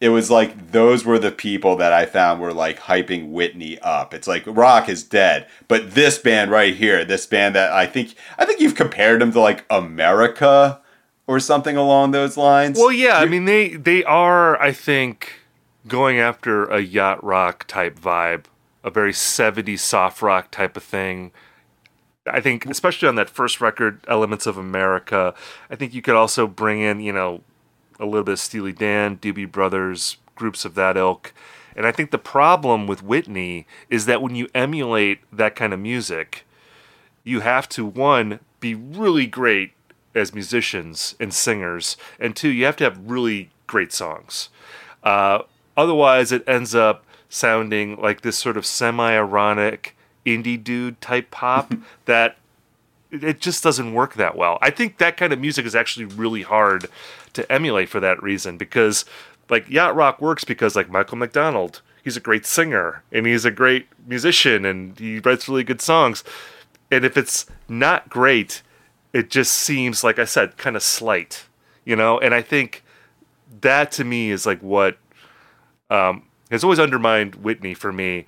it was like those were the people that I found were like hyping Whitney up. It's like rock is dead, but this band right here, this band that I think I think you've compared them to like America or something along those lines. Well, yeah, I mean they they are, I think, going after a yacht rock type vibe, a very 70s soft rock type of thing. I think, especially on that first record, Elements of America, I think you could also bring in, you know, a little bit of Steely Dan, Doobie Brothers, groups of that ilk. And I think the problem with Whitney is that when you emulate that kind of music, you have to, one, be really great as musicians and singers, and two, you have to have really great songs. Uh, otherwise, it ends up sounding like this sort of semi-ironic indie dude type pop that it just doesn't work that well. I think that kind of music is actually really hard to emulate for that reason because like yacht rock works because like Michael McDonald, he's a great singer and he's a great musician and he writes really good songs. And if it's not great, it just seems like I said kind of slight, you know? And I think that to me is like what um, has always undermined Whitney for me.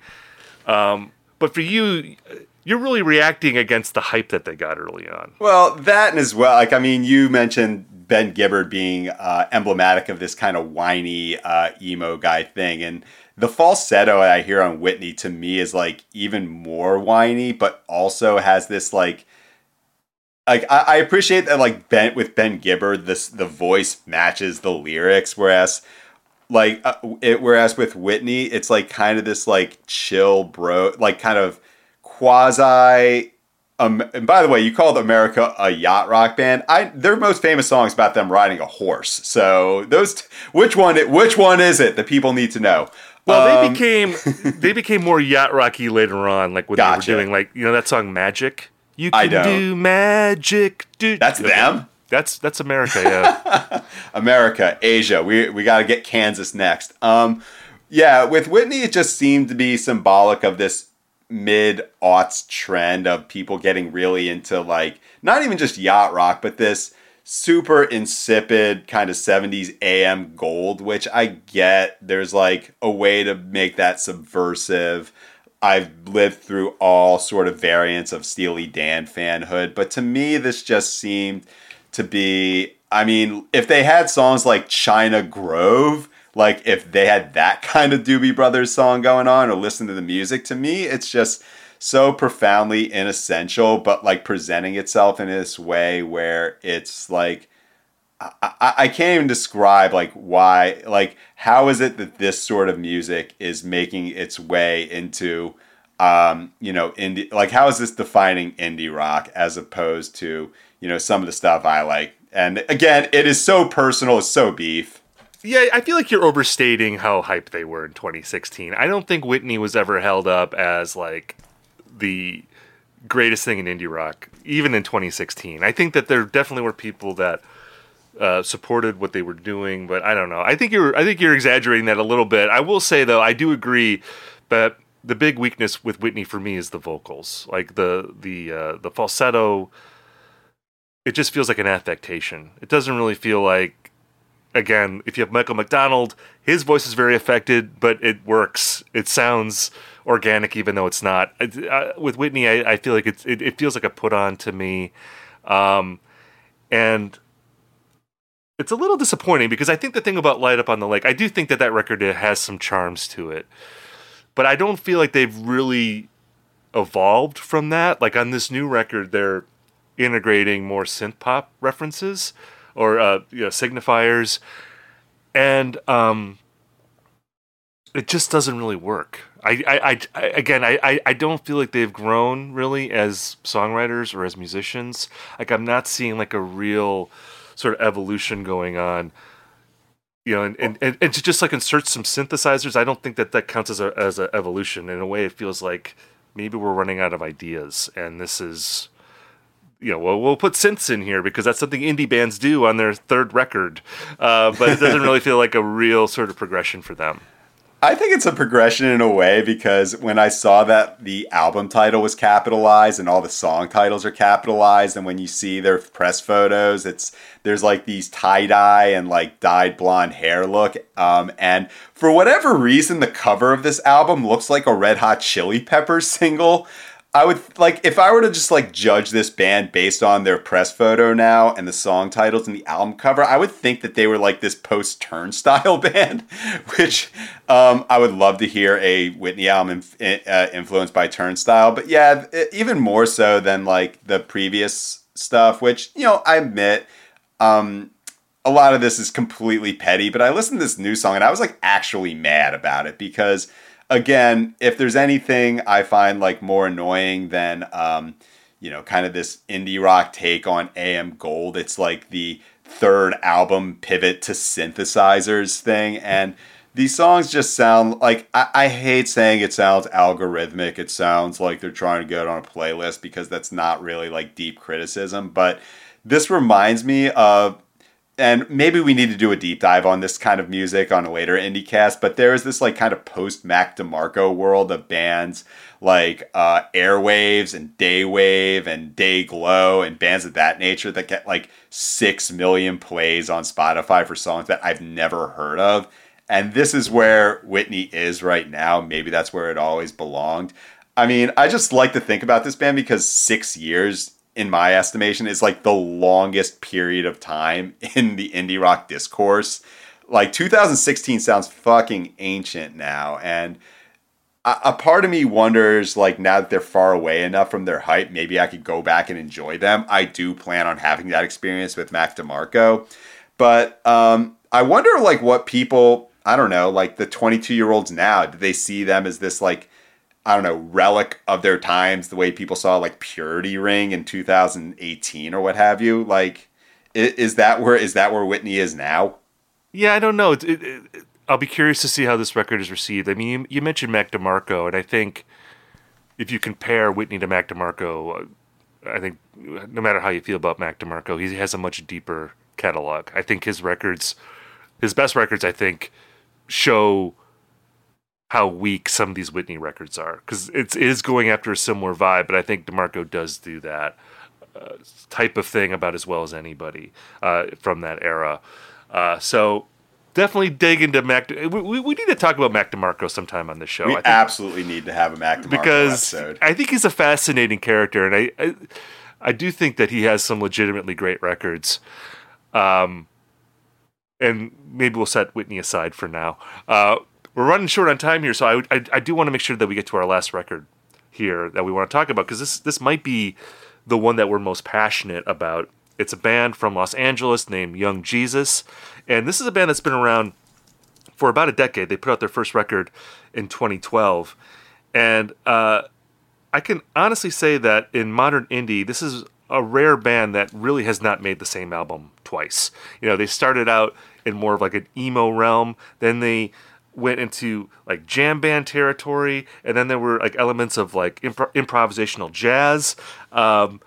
Um, but for you, you're really reacting against the hype that they got early on. Well, that as well. Like, I mean, you mentioned Ben Gibbard being uh, emblematic of this kind of whiny uh, emo guy thing, and the falsetto I hear on Whitney to me is like even more whiny, but also has this like. Like I, I appreciate that, like Ben with Ben Gibbard, this the voice matches the lyrics, whereas like uh, it, whereas with Whitney, it's like kind of this like chill bro, like kind of quasi. Um, and by the way, you called America a yacht rock band. I their most famous songs about them riding a horse. So those, t- which one? Which one is it that people need to know? Well, um, they became they became more yacht rocky later on, like what gotcha. they were doing, like you know that song Magic. You can do magic. Do that's them. That's that's America, yeah. America, Asia. We we got to get Kansas next. Um, yeah, with Whitney, it just seemed to be symbolic of this mid aughts trend of people getting really into like not even just yacht rock, but this super insipid kind of 70s AM gold, which I get. There's like a way to make that subversive. I've lived through all sort of variants of Steely Dan fanhood, but to me, this just seemed to be. I mean, if they had songs like China Grove, like if they had that kind of Doobie Brothers song going on or listen to the music, to me, it's just so profoundly inessential, but like presenting itself in this way where it's like. I, I can't even describe like why like how is it that this sort of music is making its way into um you know indie like how is this defining indie rock as opposed to you know some of the stuff I like. And again, it is so personal, it's so beef. Yeah, I feel like you're overstating how hype they were in 2016. I don't think Whitney was ever held up as like the greatest thing in indie rock, even in 2016. I think that there definitely were people that uh, supported what they were doing, but I don't know. I think you're I think you're exaggerating that a little bit. I will say though, I do agree, but the big weakness with Whitney for me is the vocals, like the the uh, the falsetto it just feels like an affectation. It doesn't really feel like again, if you have Michael McDonald, his voice is very affected, but it works. It sounds organic, even though it's not. Uh, with Whitney, I, I feel like it's, it, it, feels like a put on to me. Um, and it's a little disappointing because I think the thing about Light Upon the Lake, I do think that that record has some charms to it. But I don't feel like they've really evolved from that. Like on this new record, they're integrating more synth pop references or uh, you know, signifiers, and um, it just doesn't really work. I, I, I again, I, I don't feel like they've grown really as songwriters or as musicians. Like I'm not seeing like a real sort of evolution going on. You know, and, and, and, and to just like insert some synthesizers, I don't think that that counts as a as an evolution. In a way, it feels like maybe we're running out of ideas, and this is you know, well, we'll put synths in here because that's something indie bands do on their third record. Uh, but it doesn't really feel like a real sort of progression for them. I think it's a progression in a way because when I saw that the album title was capitalized and all the song titles are capitalized, and when you see their press photos, it's there's like these tie dye and like dyed blonde hair look. Um, and for whatever reason, the cover of this album looks like a Red Hot Chili Peppers single. I would like if I were to just like judge this band based on their press photo now and the song titles and the album cover, I would think that they were like this post Turnstile band, which um, I would love to hear a Whitney album inf- uh, influenced by Turnstile. But yeah, even more so than like the previous stuff, which you know I admit. Um, a lot of this is completely petty, but I listened to this new song and I was like actually mad about it because again, if there's anything I find like more annoying than um, you know, kind of this indie rock take on AM Gold, it's like the third album pivot to synthesizers thing and these songs just sound like I, I hate saying it sounds algorithmic. It sounds like they're trying to get on a playlist because that's not really like deep criticism. But this reminds me of and maybe we need to do a deep dive on this kind of music on a later IndieCast, but there is this like kind of post Mac DeMarco world of bands like uh, Airwaves and Daywave and Dayglow and bands of that nature that get like six million plays on Spotify for songs that I've never heard of. And this is where Whitney is right now. Maybe that's where it always belonged. I mean, I just like to think about this band because six years in my estimation, is like the longest period of time in the indie rock discourse. Like 2016 sounds fucking ancient now, and a, a part of me wonders, like now that they're far away enough from their hype, maybe I could go back and enjoy them. I do plan on having that experience with Mac DeMarco, but um, I wonder, like, what people I don't know, like the 22 year olds now, do they see them as this like I don't know, relic of their times, the way people saw like Purity Ring in 2018 or what have you. Like, is that where is that where Whitney is now? Yeah, I don't know. It, it, it, I'll be curious to see how this record is received. I mean, you, you, mentioned Mac DeMarco, and I think if you compare Whitney to Mac DeMarco, uh, I think no matter how you feel about Mac DeMarco, he has a much deeper catalog. I think his records, his best records, I think, show how weak some of these Whitney records are because it's going after a similar vibe, but I think DeMarco does do that uh, type of thing about as well as anybody uh, from that era. Uh, so definitely dig into Mac. We, we, we, need to talk about Mac DeMarco sometime on the show. We think, absolutely need to have a Mac DeMarco because episode. I think he's a fascinating character, and I, I, I do think that he has some legitimately great records. Um, and maybe we'll set Whitney aside for now. Uh, we're running short on time here, so I, I, I do want to make sure that we get to our last record here that we want to talk about because this this might be the one that we're most passionate about. It's a band from Los Angeles named Young Jesus, and this is a band that's been around for about a decade. They put out their first record in 2012, and uh, I can honestly say that in modern indie, this is a rare band that really has not made the same album twice. You know, they started out in more of like an emo realm, then they went into like jam band territory, and then there were like elements of like imp- improvisational jazz, um,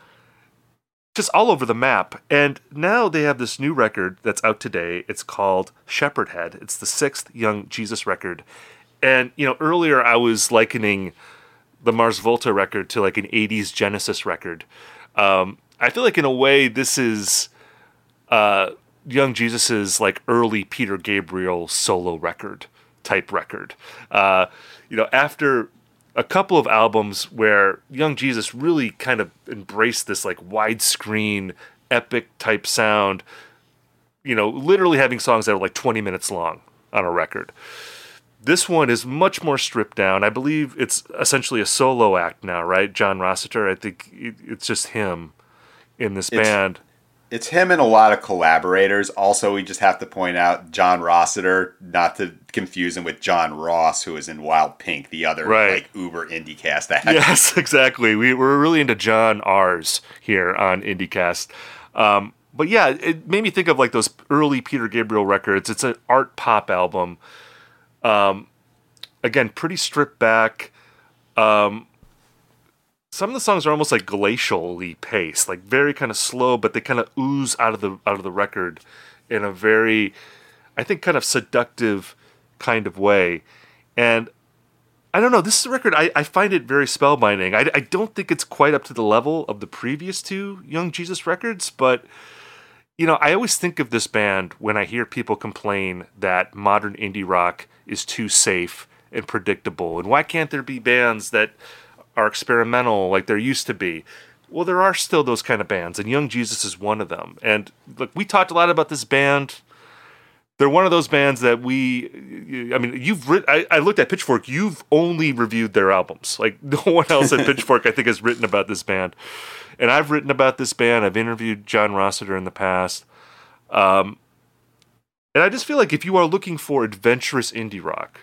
just all over the map. And now they have this new record that's out today. It's called Shepherdhead. It's the sixth Young Jesus record. And you know, earlier I was likening the Mars Volta record to like an '80s Genesis record. Um, I feel like in a way this is. Uh, Young Jesus's like early Peter Gabriel solo record type record. Uh, you know, after a couple of albums where Young Jesus really kind of embraced this like widescreen epic type sound, you know, literally having songs that are like 20 minutes long on a record. This one is much more stripped down. I believe it's essentially a solo act now, right? John Rossiter. I think it's just him in this it's, band it's him and a lot of collaborators. Also, we just have to point out John Rossiter, not to confuse him with John Ross, who is in Wild Pink, the other right. like Uber IndieCast act. Yes, exactly. We, we're really into John R's here on IndieCast. Um, but yeah, it made me think of like those early Peter Gabriel records. It's an art pop album. Um, again, pretty stripped back. Um, some of the songs are almost like glacially paced, like very kind of slow, but they kind of ooze out of the out of the record in a very, I think, kind of seductive kind of way. And I don't know, this is a record I, I find it very spellbinding. I, I don't think it's quite up to the level of the previous two Young Jesus records, but you know, I always think of this band when I hear people complain that modern indie rock is too safe and predictable. And why can't there be bands that are experimental like there used to be. Well, there are still those kind of bands, and Young Jesus is one of them. And look, we talked a lot about this band. They're one of those bands that we, I mean, you've written, I, looked at Pitchfork, you've only reviewed their albums. Like, no one else at Pitchfork, I think, has written about this band. And I've written about this band. I've interviewed John Rossiter in the past. Um, and I just feel like if you are looking for adventurous indie rock,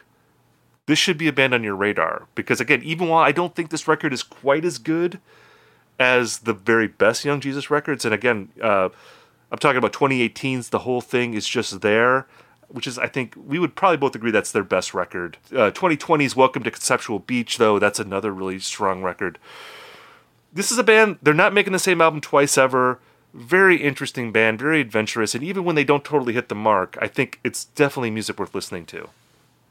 this should be a band on your radar because again, even while I don't think this record is quite as good as the very best Young Jesus records, and again, uh, I'm talking about 2018's. The whole thing is just there. which is I think we would probably both agree that's their best record. Uh, 2020's Welcome to Conceptual Beach, though, that's another really strong record. This is a band, they're not making the same album twice ever. Very interesting band, very adventurous, and even when they don't totally hit the mark, I think it's definitely music worth listening to.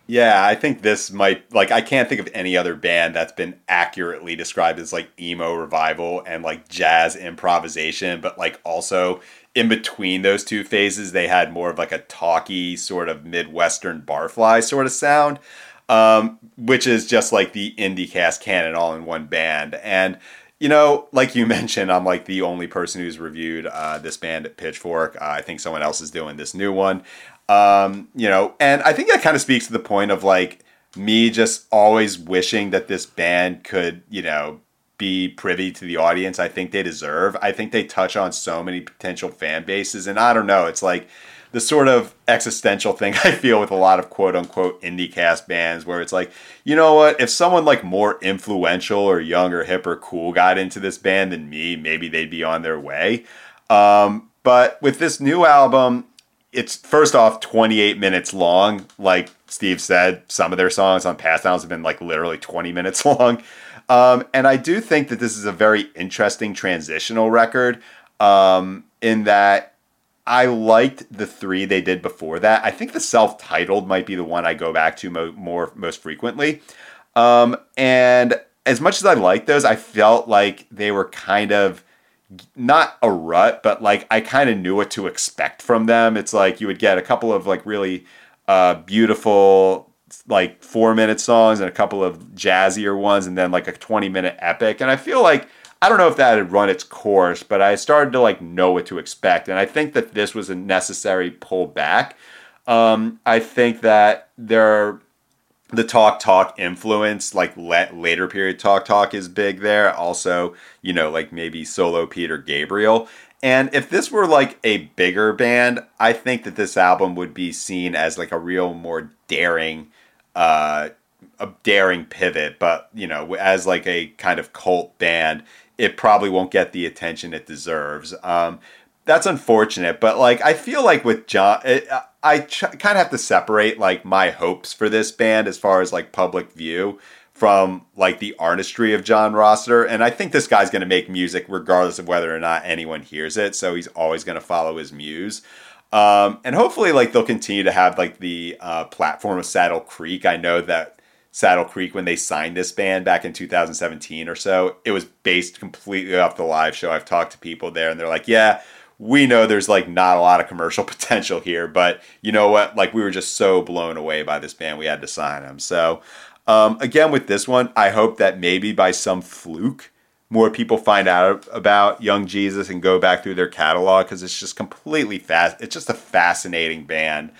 Yeah, I think this might like I can't think of any other band that's been accurately described as like emo revival and like jazz improvisation, but like also in between those two phases they had more of like a talky sort of midwestern barfly sort of sound. Um, which is just like the IndieCast canon all in one band. And you know, like you mentioned, I'm like the only person who's reviewed uh, this band at Pitchfork. Uh, I think someone else is doing this new one. Um, you know, and I think that kind of speaks to the point of like me just always wishing that this band could, you know, be privy to the audience I think they deserve. I think they touch on so many potential fan bases, and I don't know, it's like the sort of existential thing I feel with a lot of quote unquote indie cast bands where it's like, you know what, if someone like more influential or young or hip or cool got into this band than me, maybe they'd be on their way. Um, but with this new album, it's first off 28 minutes long. Like Steve said, some of their songs on Past Downs have been like literally 20 minutes long. Um, and I do think that this is a very interesting transitional record um, in that I liked the three they did before that. I think the self titled might be the one I go back to mo- more most frequently. Um, and as much as I like those, I felt like they were kind of not a rut, but like I kind of knew what to expect from them. It's like you would get a couple of like really uh, beautiful like four minute songs and a couple of jazzier ones, and then like a twenty minute epic. And I feel like I don't know if that had run its course, but I started to like know what to expect, and I think that this was a necessary pullback. Um, I think that there the talk talk influence like let, later period talk talk is big there. Also you know like maybe solo peter gabriel. And if this were like a bigger band i think that this album would be seen as like a real more daring uh a daring pivot. But you know as like a kind of cult band it probably won't get the attention it deserves. Um that's unfortunate. But like i feel like with john it, I ch- kind of have to separate like my hopes for this band as far as like public view from like the artistry of John Rossiter. And I think this guy's going to make music regardless of whether or not anyone hears it. So he's always going to follow his muse. Um, and hopefully, like they'll continue to have like the uh, platform of Saddle Creek. I know that Saddle Creek, when they signed this band back in 2017 or so, it was based completely off the live show. I've talked to people there, and they're like, "Yeah, we know there's like not a lot of commercial potential here, but you know what? Like we were just so blown away by this band, we had to sign them. So um, again, with this one, I hope that maybe by some fluke, more people find out about Young Jesus and go back through their catalog because it's just completely fast. It's just a fascinating band.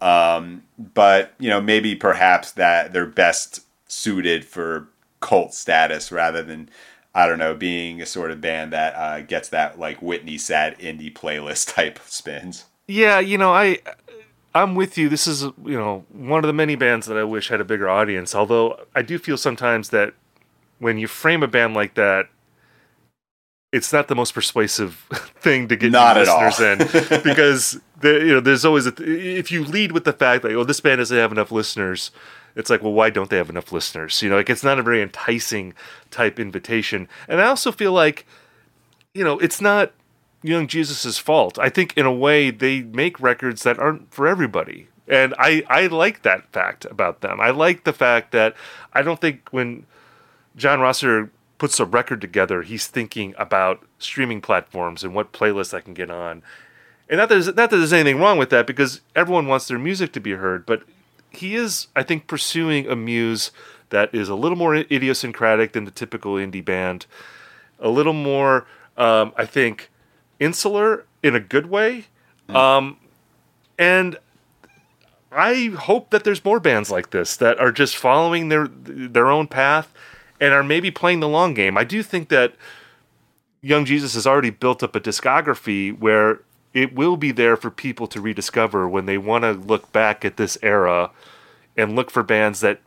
Um, but you know, maybe perhaps that they're best suited for cult status rather than I don't know, being a sort of band that uh, gets that like Whitney sad indie playlist type spins. Yeah, you know, I I'm with you. This is you know one of the many bands that I wish had a bigger audience. Although I do feel sometimes that when you frame a band like that, it's not the most persuasive thing to get not listeners in because the, you know there's always a, if you lead with the fact that oh this band doesn't have enough listeners it's like, well, why don't they have enough listeners? You know, like it's not a very enticing type invitation. And I also feel like, you know, it's not Young Jesus's fault. I think in a way they make records that aren't for everybody. And I, I like that fact about them. I like the fact that I don't think when John Rossiter puts a record together, he's thinking about streaming platforms and what playlists I can get on. And not that, there's, not that there's anything wrong with that because everyone wants their music to be heard, but he is, I think, pursuing a muse that is a little more idiosyncratic than the typical indie band, a little more, um, I think, insular in a good way. Mm. Um, and I hope that there's more bands like this that are just following their their own path and are maybe playing the long game. I do think that Young Jesus has already built up a discography where it will be there for people to rediscover when they want to look back at this era and look for bands that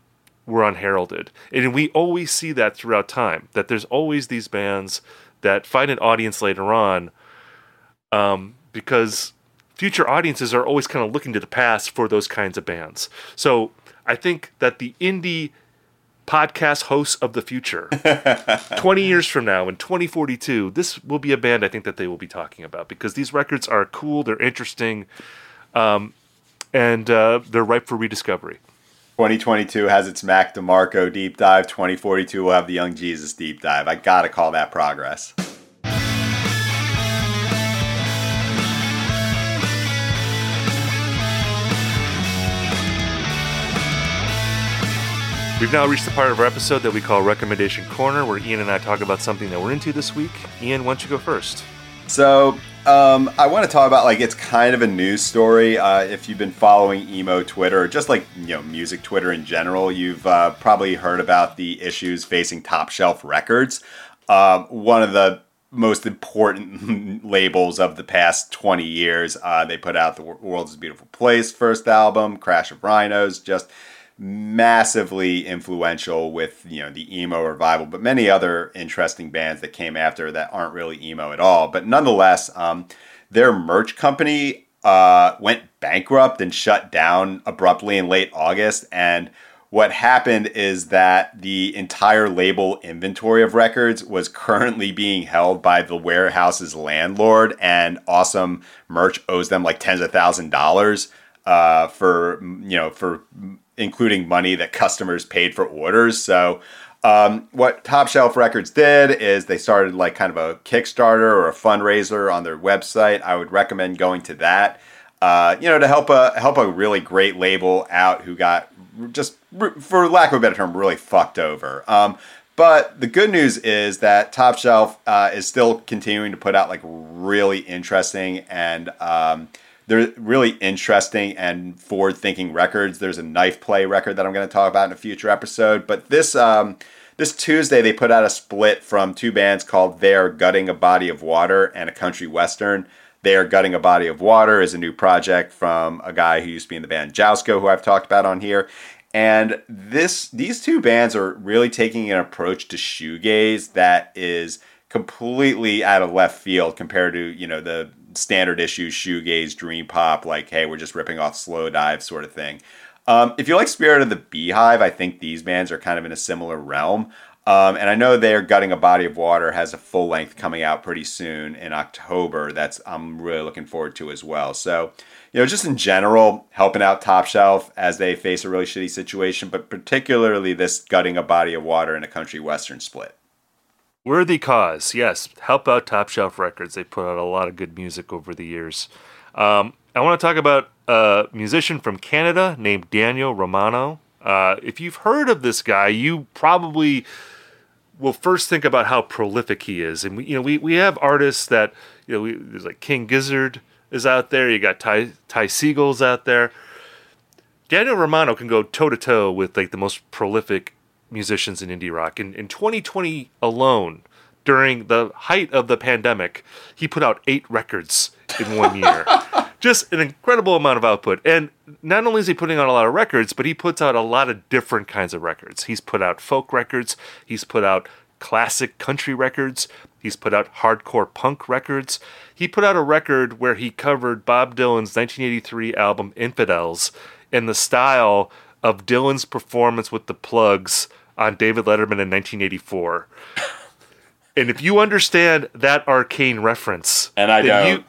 were unheralded. And we always see that throughout time, that there's always these bands that find an audience later on um, because future audiences are always kind of looking to the past for those kinds of bands. So I think that the indie podcast hosts of the future, 20 years from now in 2042, this will be a band I think that they will be talking about because these records are cool, they're interesting, um, and uh, they're ripe for rediscovery. 2022 has its Mac DeMarco deep dive. 2042 will have the Young Jesus deep dive. I gotta call that progress. We've now reached the part of our episode that we call Recommendation Corner, where Ian and I talk about something that we're into this week. Ian, why don't you go first? So, um, I want to talk about like it's kind of a news story. Uh, if you've been following emo Twitter, just like you know music Twitter in general, you've uh, probably heard about the issues facing Top Shelf Records. Um, one of the most important labels of the past 20 years. Uh, they put out the World's a Beautiful Place first album, Crash of Rhinos, just massively influential with you know the emo revival, but many other interesting bands that came after that aren't really emo at all. But nonetheless, um, their merch company uh, went bankrupt and shut down abruptly in late August. And what happened is that the entire label inventory of records was currently being held by the warehouse's landlord, and Awesome Merch owes them like tens of thousand dollars uh, for you know for including money that customers paid for orders. So, um, what Top Shelf Records did is they started like kind of a Kickstarter or a fundraiser on their website. I would recommend going to that. Uh, you know, to help a help a really great label out who got just, for lack of a better term, really fucked over. Um, but the good news is that Top Shelf uh, is still continuing to put out like really interesting and um, they're really interesting and forward thinking records. There's a Knifeplay record that I'm going to talk about in a future episode. But this um, this Tuesday they put out a split from two bands called They Are Gutting a Body of Water and a country western. They Are Gutting a Body of Water is a new project from a guy who used to be in the band Jousko, who I've talked about on here. And this these two bands are really taking an approach to shoegaze that is completely out of left field compared to you know the standard issue shoegaze dream pop like hey we're just ripping off Slowdive sort of thing. Um, if you like spirit of the beehive i think these bands are kind of in a similar realm. Um, and i know they're gutting a body of water has a full length coming out pretty soon in october. That's i'm really looking forward to as well. So you know just in general helping out top shelf as they face a really shitty situation but particularly this gutting a body of water in a country western split Worthy cause, yes. Help out Top Shelf Records. They put out a lot of good music over the years. Um, I want to talk about a musician from Canada named Daniel Romano. Uh, if you've heard of this guy, you probably will first think about how prolific he is. And we, you know, we, we have artists that you know, we, there's like King Gizzard is out there. You got Ty Ty Segall's out there. Daniel Romano can go toe to toe with like the most prolific musicians in indie rock. In, in 2020 alone, during the height of the pandemic, he put out eight records in one year. Just an incredible amount of output. And not only is he putting out a lot of records, but he puts out a lot of different kinds of records. He's put out folk records, he's put out classic country records, he's put out hardcore punk records. He put out a record where he covered Bob Dylan's 1983 album Infidels in the style of Dylan's performance with the Plugz on David Letterman in 1984. and if you understand that arcane reference, and I don't. You,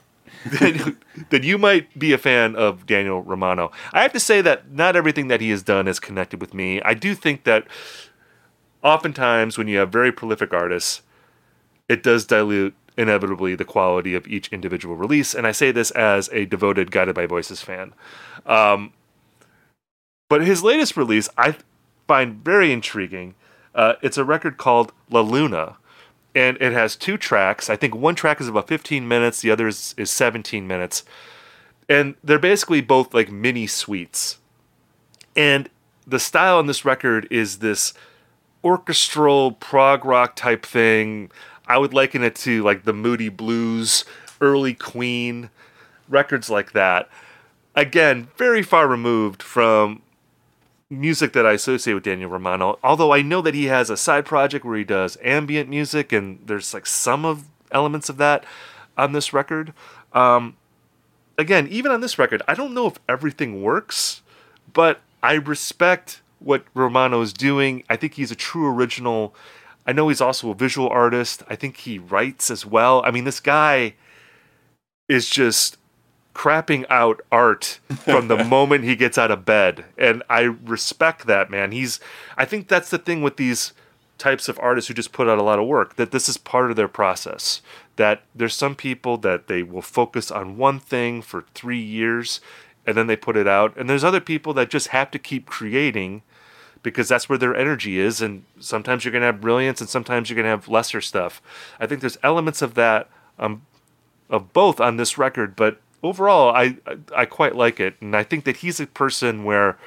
then, then you might be a fan of Daniel Romano. I have to say that not everything that he has done is connected with me. I do think that oftentimes when you have very prolific artists, it does dilute inevitably the quality of each individual release. And I say this as a devoted Guided by Voices fan. Um, but his latest release, I find very intriguing. Uh, it's a record called La Luna, and it has two tracks. I think one track is about 15 minutes, the other is, is 17 minutes. And they're basically both like mini suites. And the style on this record is this orchestral prog rock type thing. I would liken it to like the Moody Blues, early Queen, records like that. Again, very far removed from music that I associate with Daniel Romano. Although I know that he has a side project where he does ambient music, and there's like some of elements of that on this record. Um, again, even on this record, I don't know if everything works, but I respect what Romano is doing. I think he's a true original. I know he's also a visual artist. I think he writes as well. I mean, this guy is just crapping out art from the moment he gets out of bed. And I respect that, man. He's I think that's the thing with these types of artists who just put out a lot of work that this is part of their process. That there's some people that they will focus on one thing for 3 years and then they put it out and there's other people that just have to keep creating because that's where their energy is and sometimes you're going to have brilliance and sometimes you're going to have lesser stuff. I think there's elements of that um, of both on this record, but overall, I, I, I quite like it, and I think that he's a person where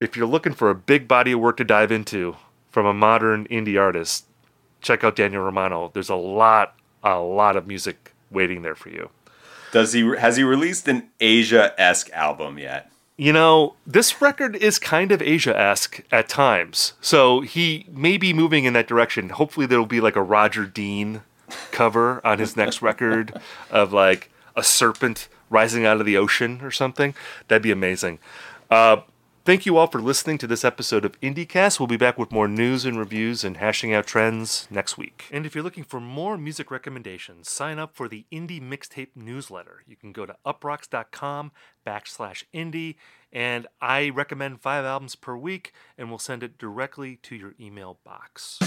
if you're looking for a big body of work to dive into from a modern indie artist, check out Daniel Romano. There's a lot, a lot of music waiting there for you. Does he has he released an Asia esque album yet? You know, this record is kind of Asia esque at times. So he may be moving in that direction. Hopefully, there'll be like a Roger Dean cover on his next record of like a serpent rising out of the ocean or something. That'd be amazing. Uh, thank you all for listening to this episode of IndieCast. We'll be back with more news and reviews and hashing out trends next week. And if you're looking for more music recommendations, sign up for the Indie Mixtape newsletter. You can go to uproxx.com backslash indie, and I recommend five albums per week, and we'll send it directly to your email box.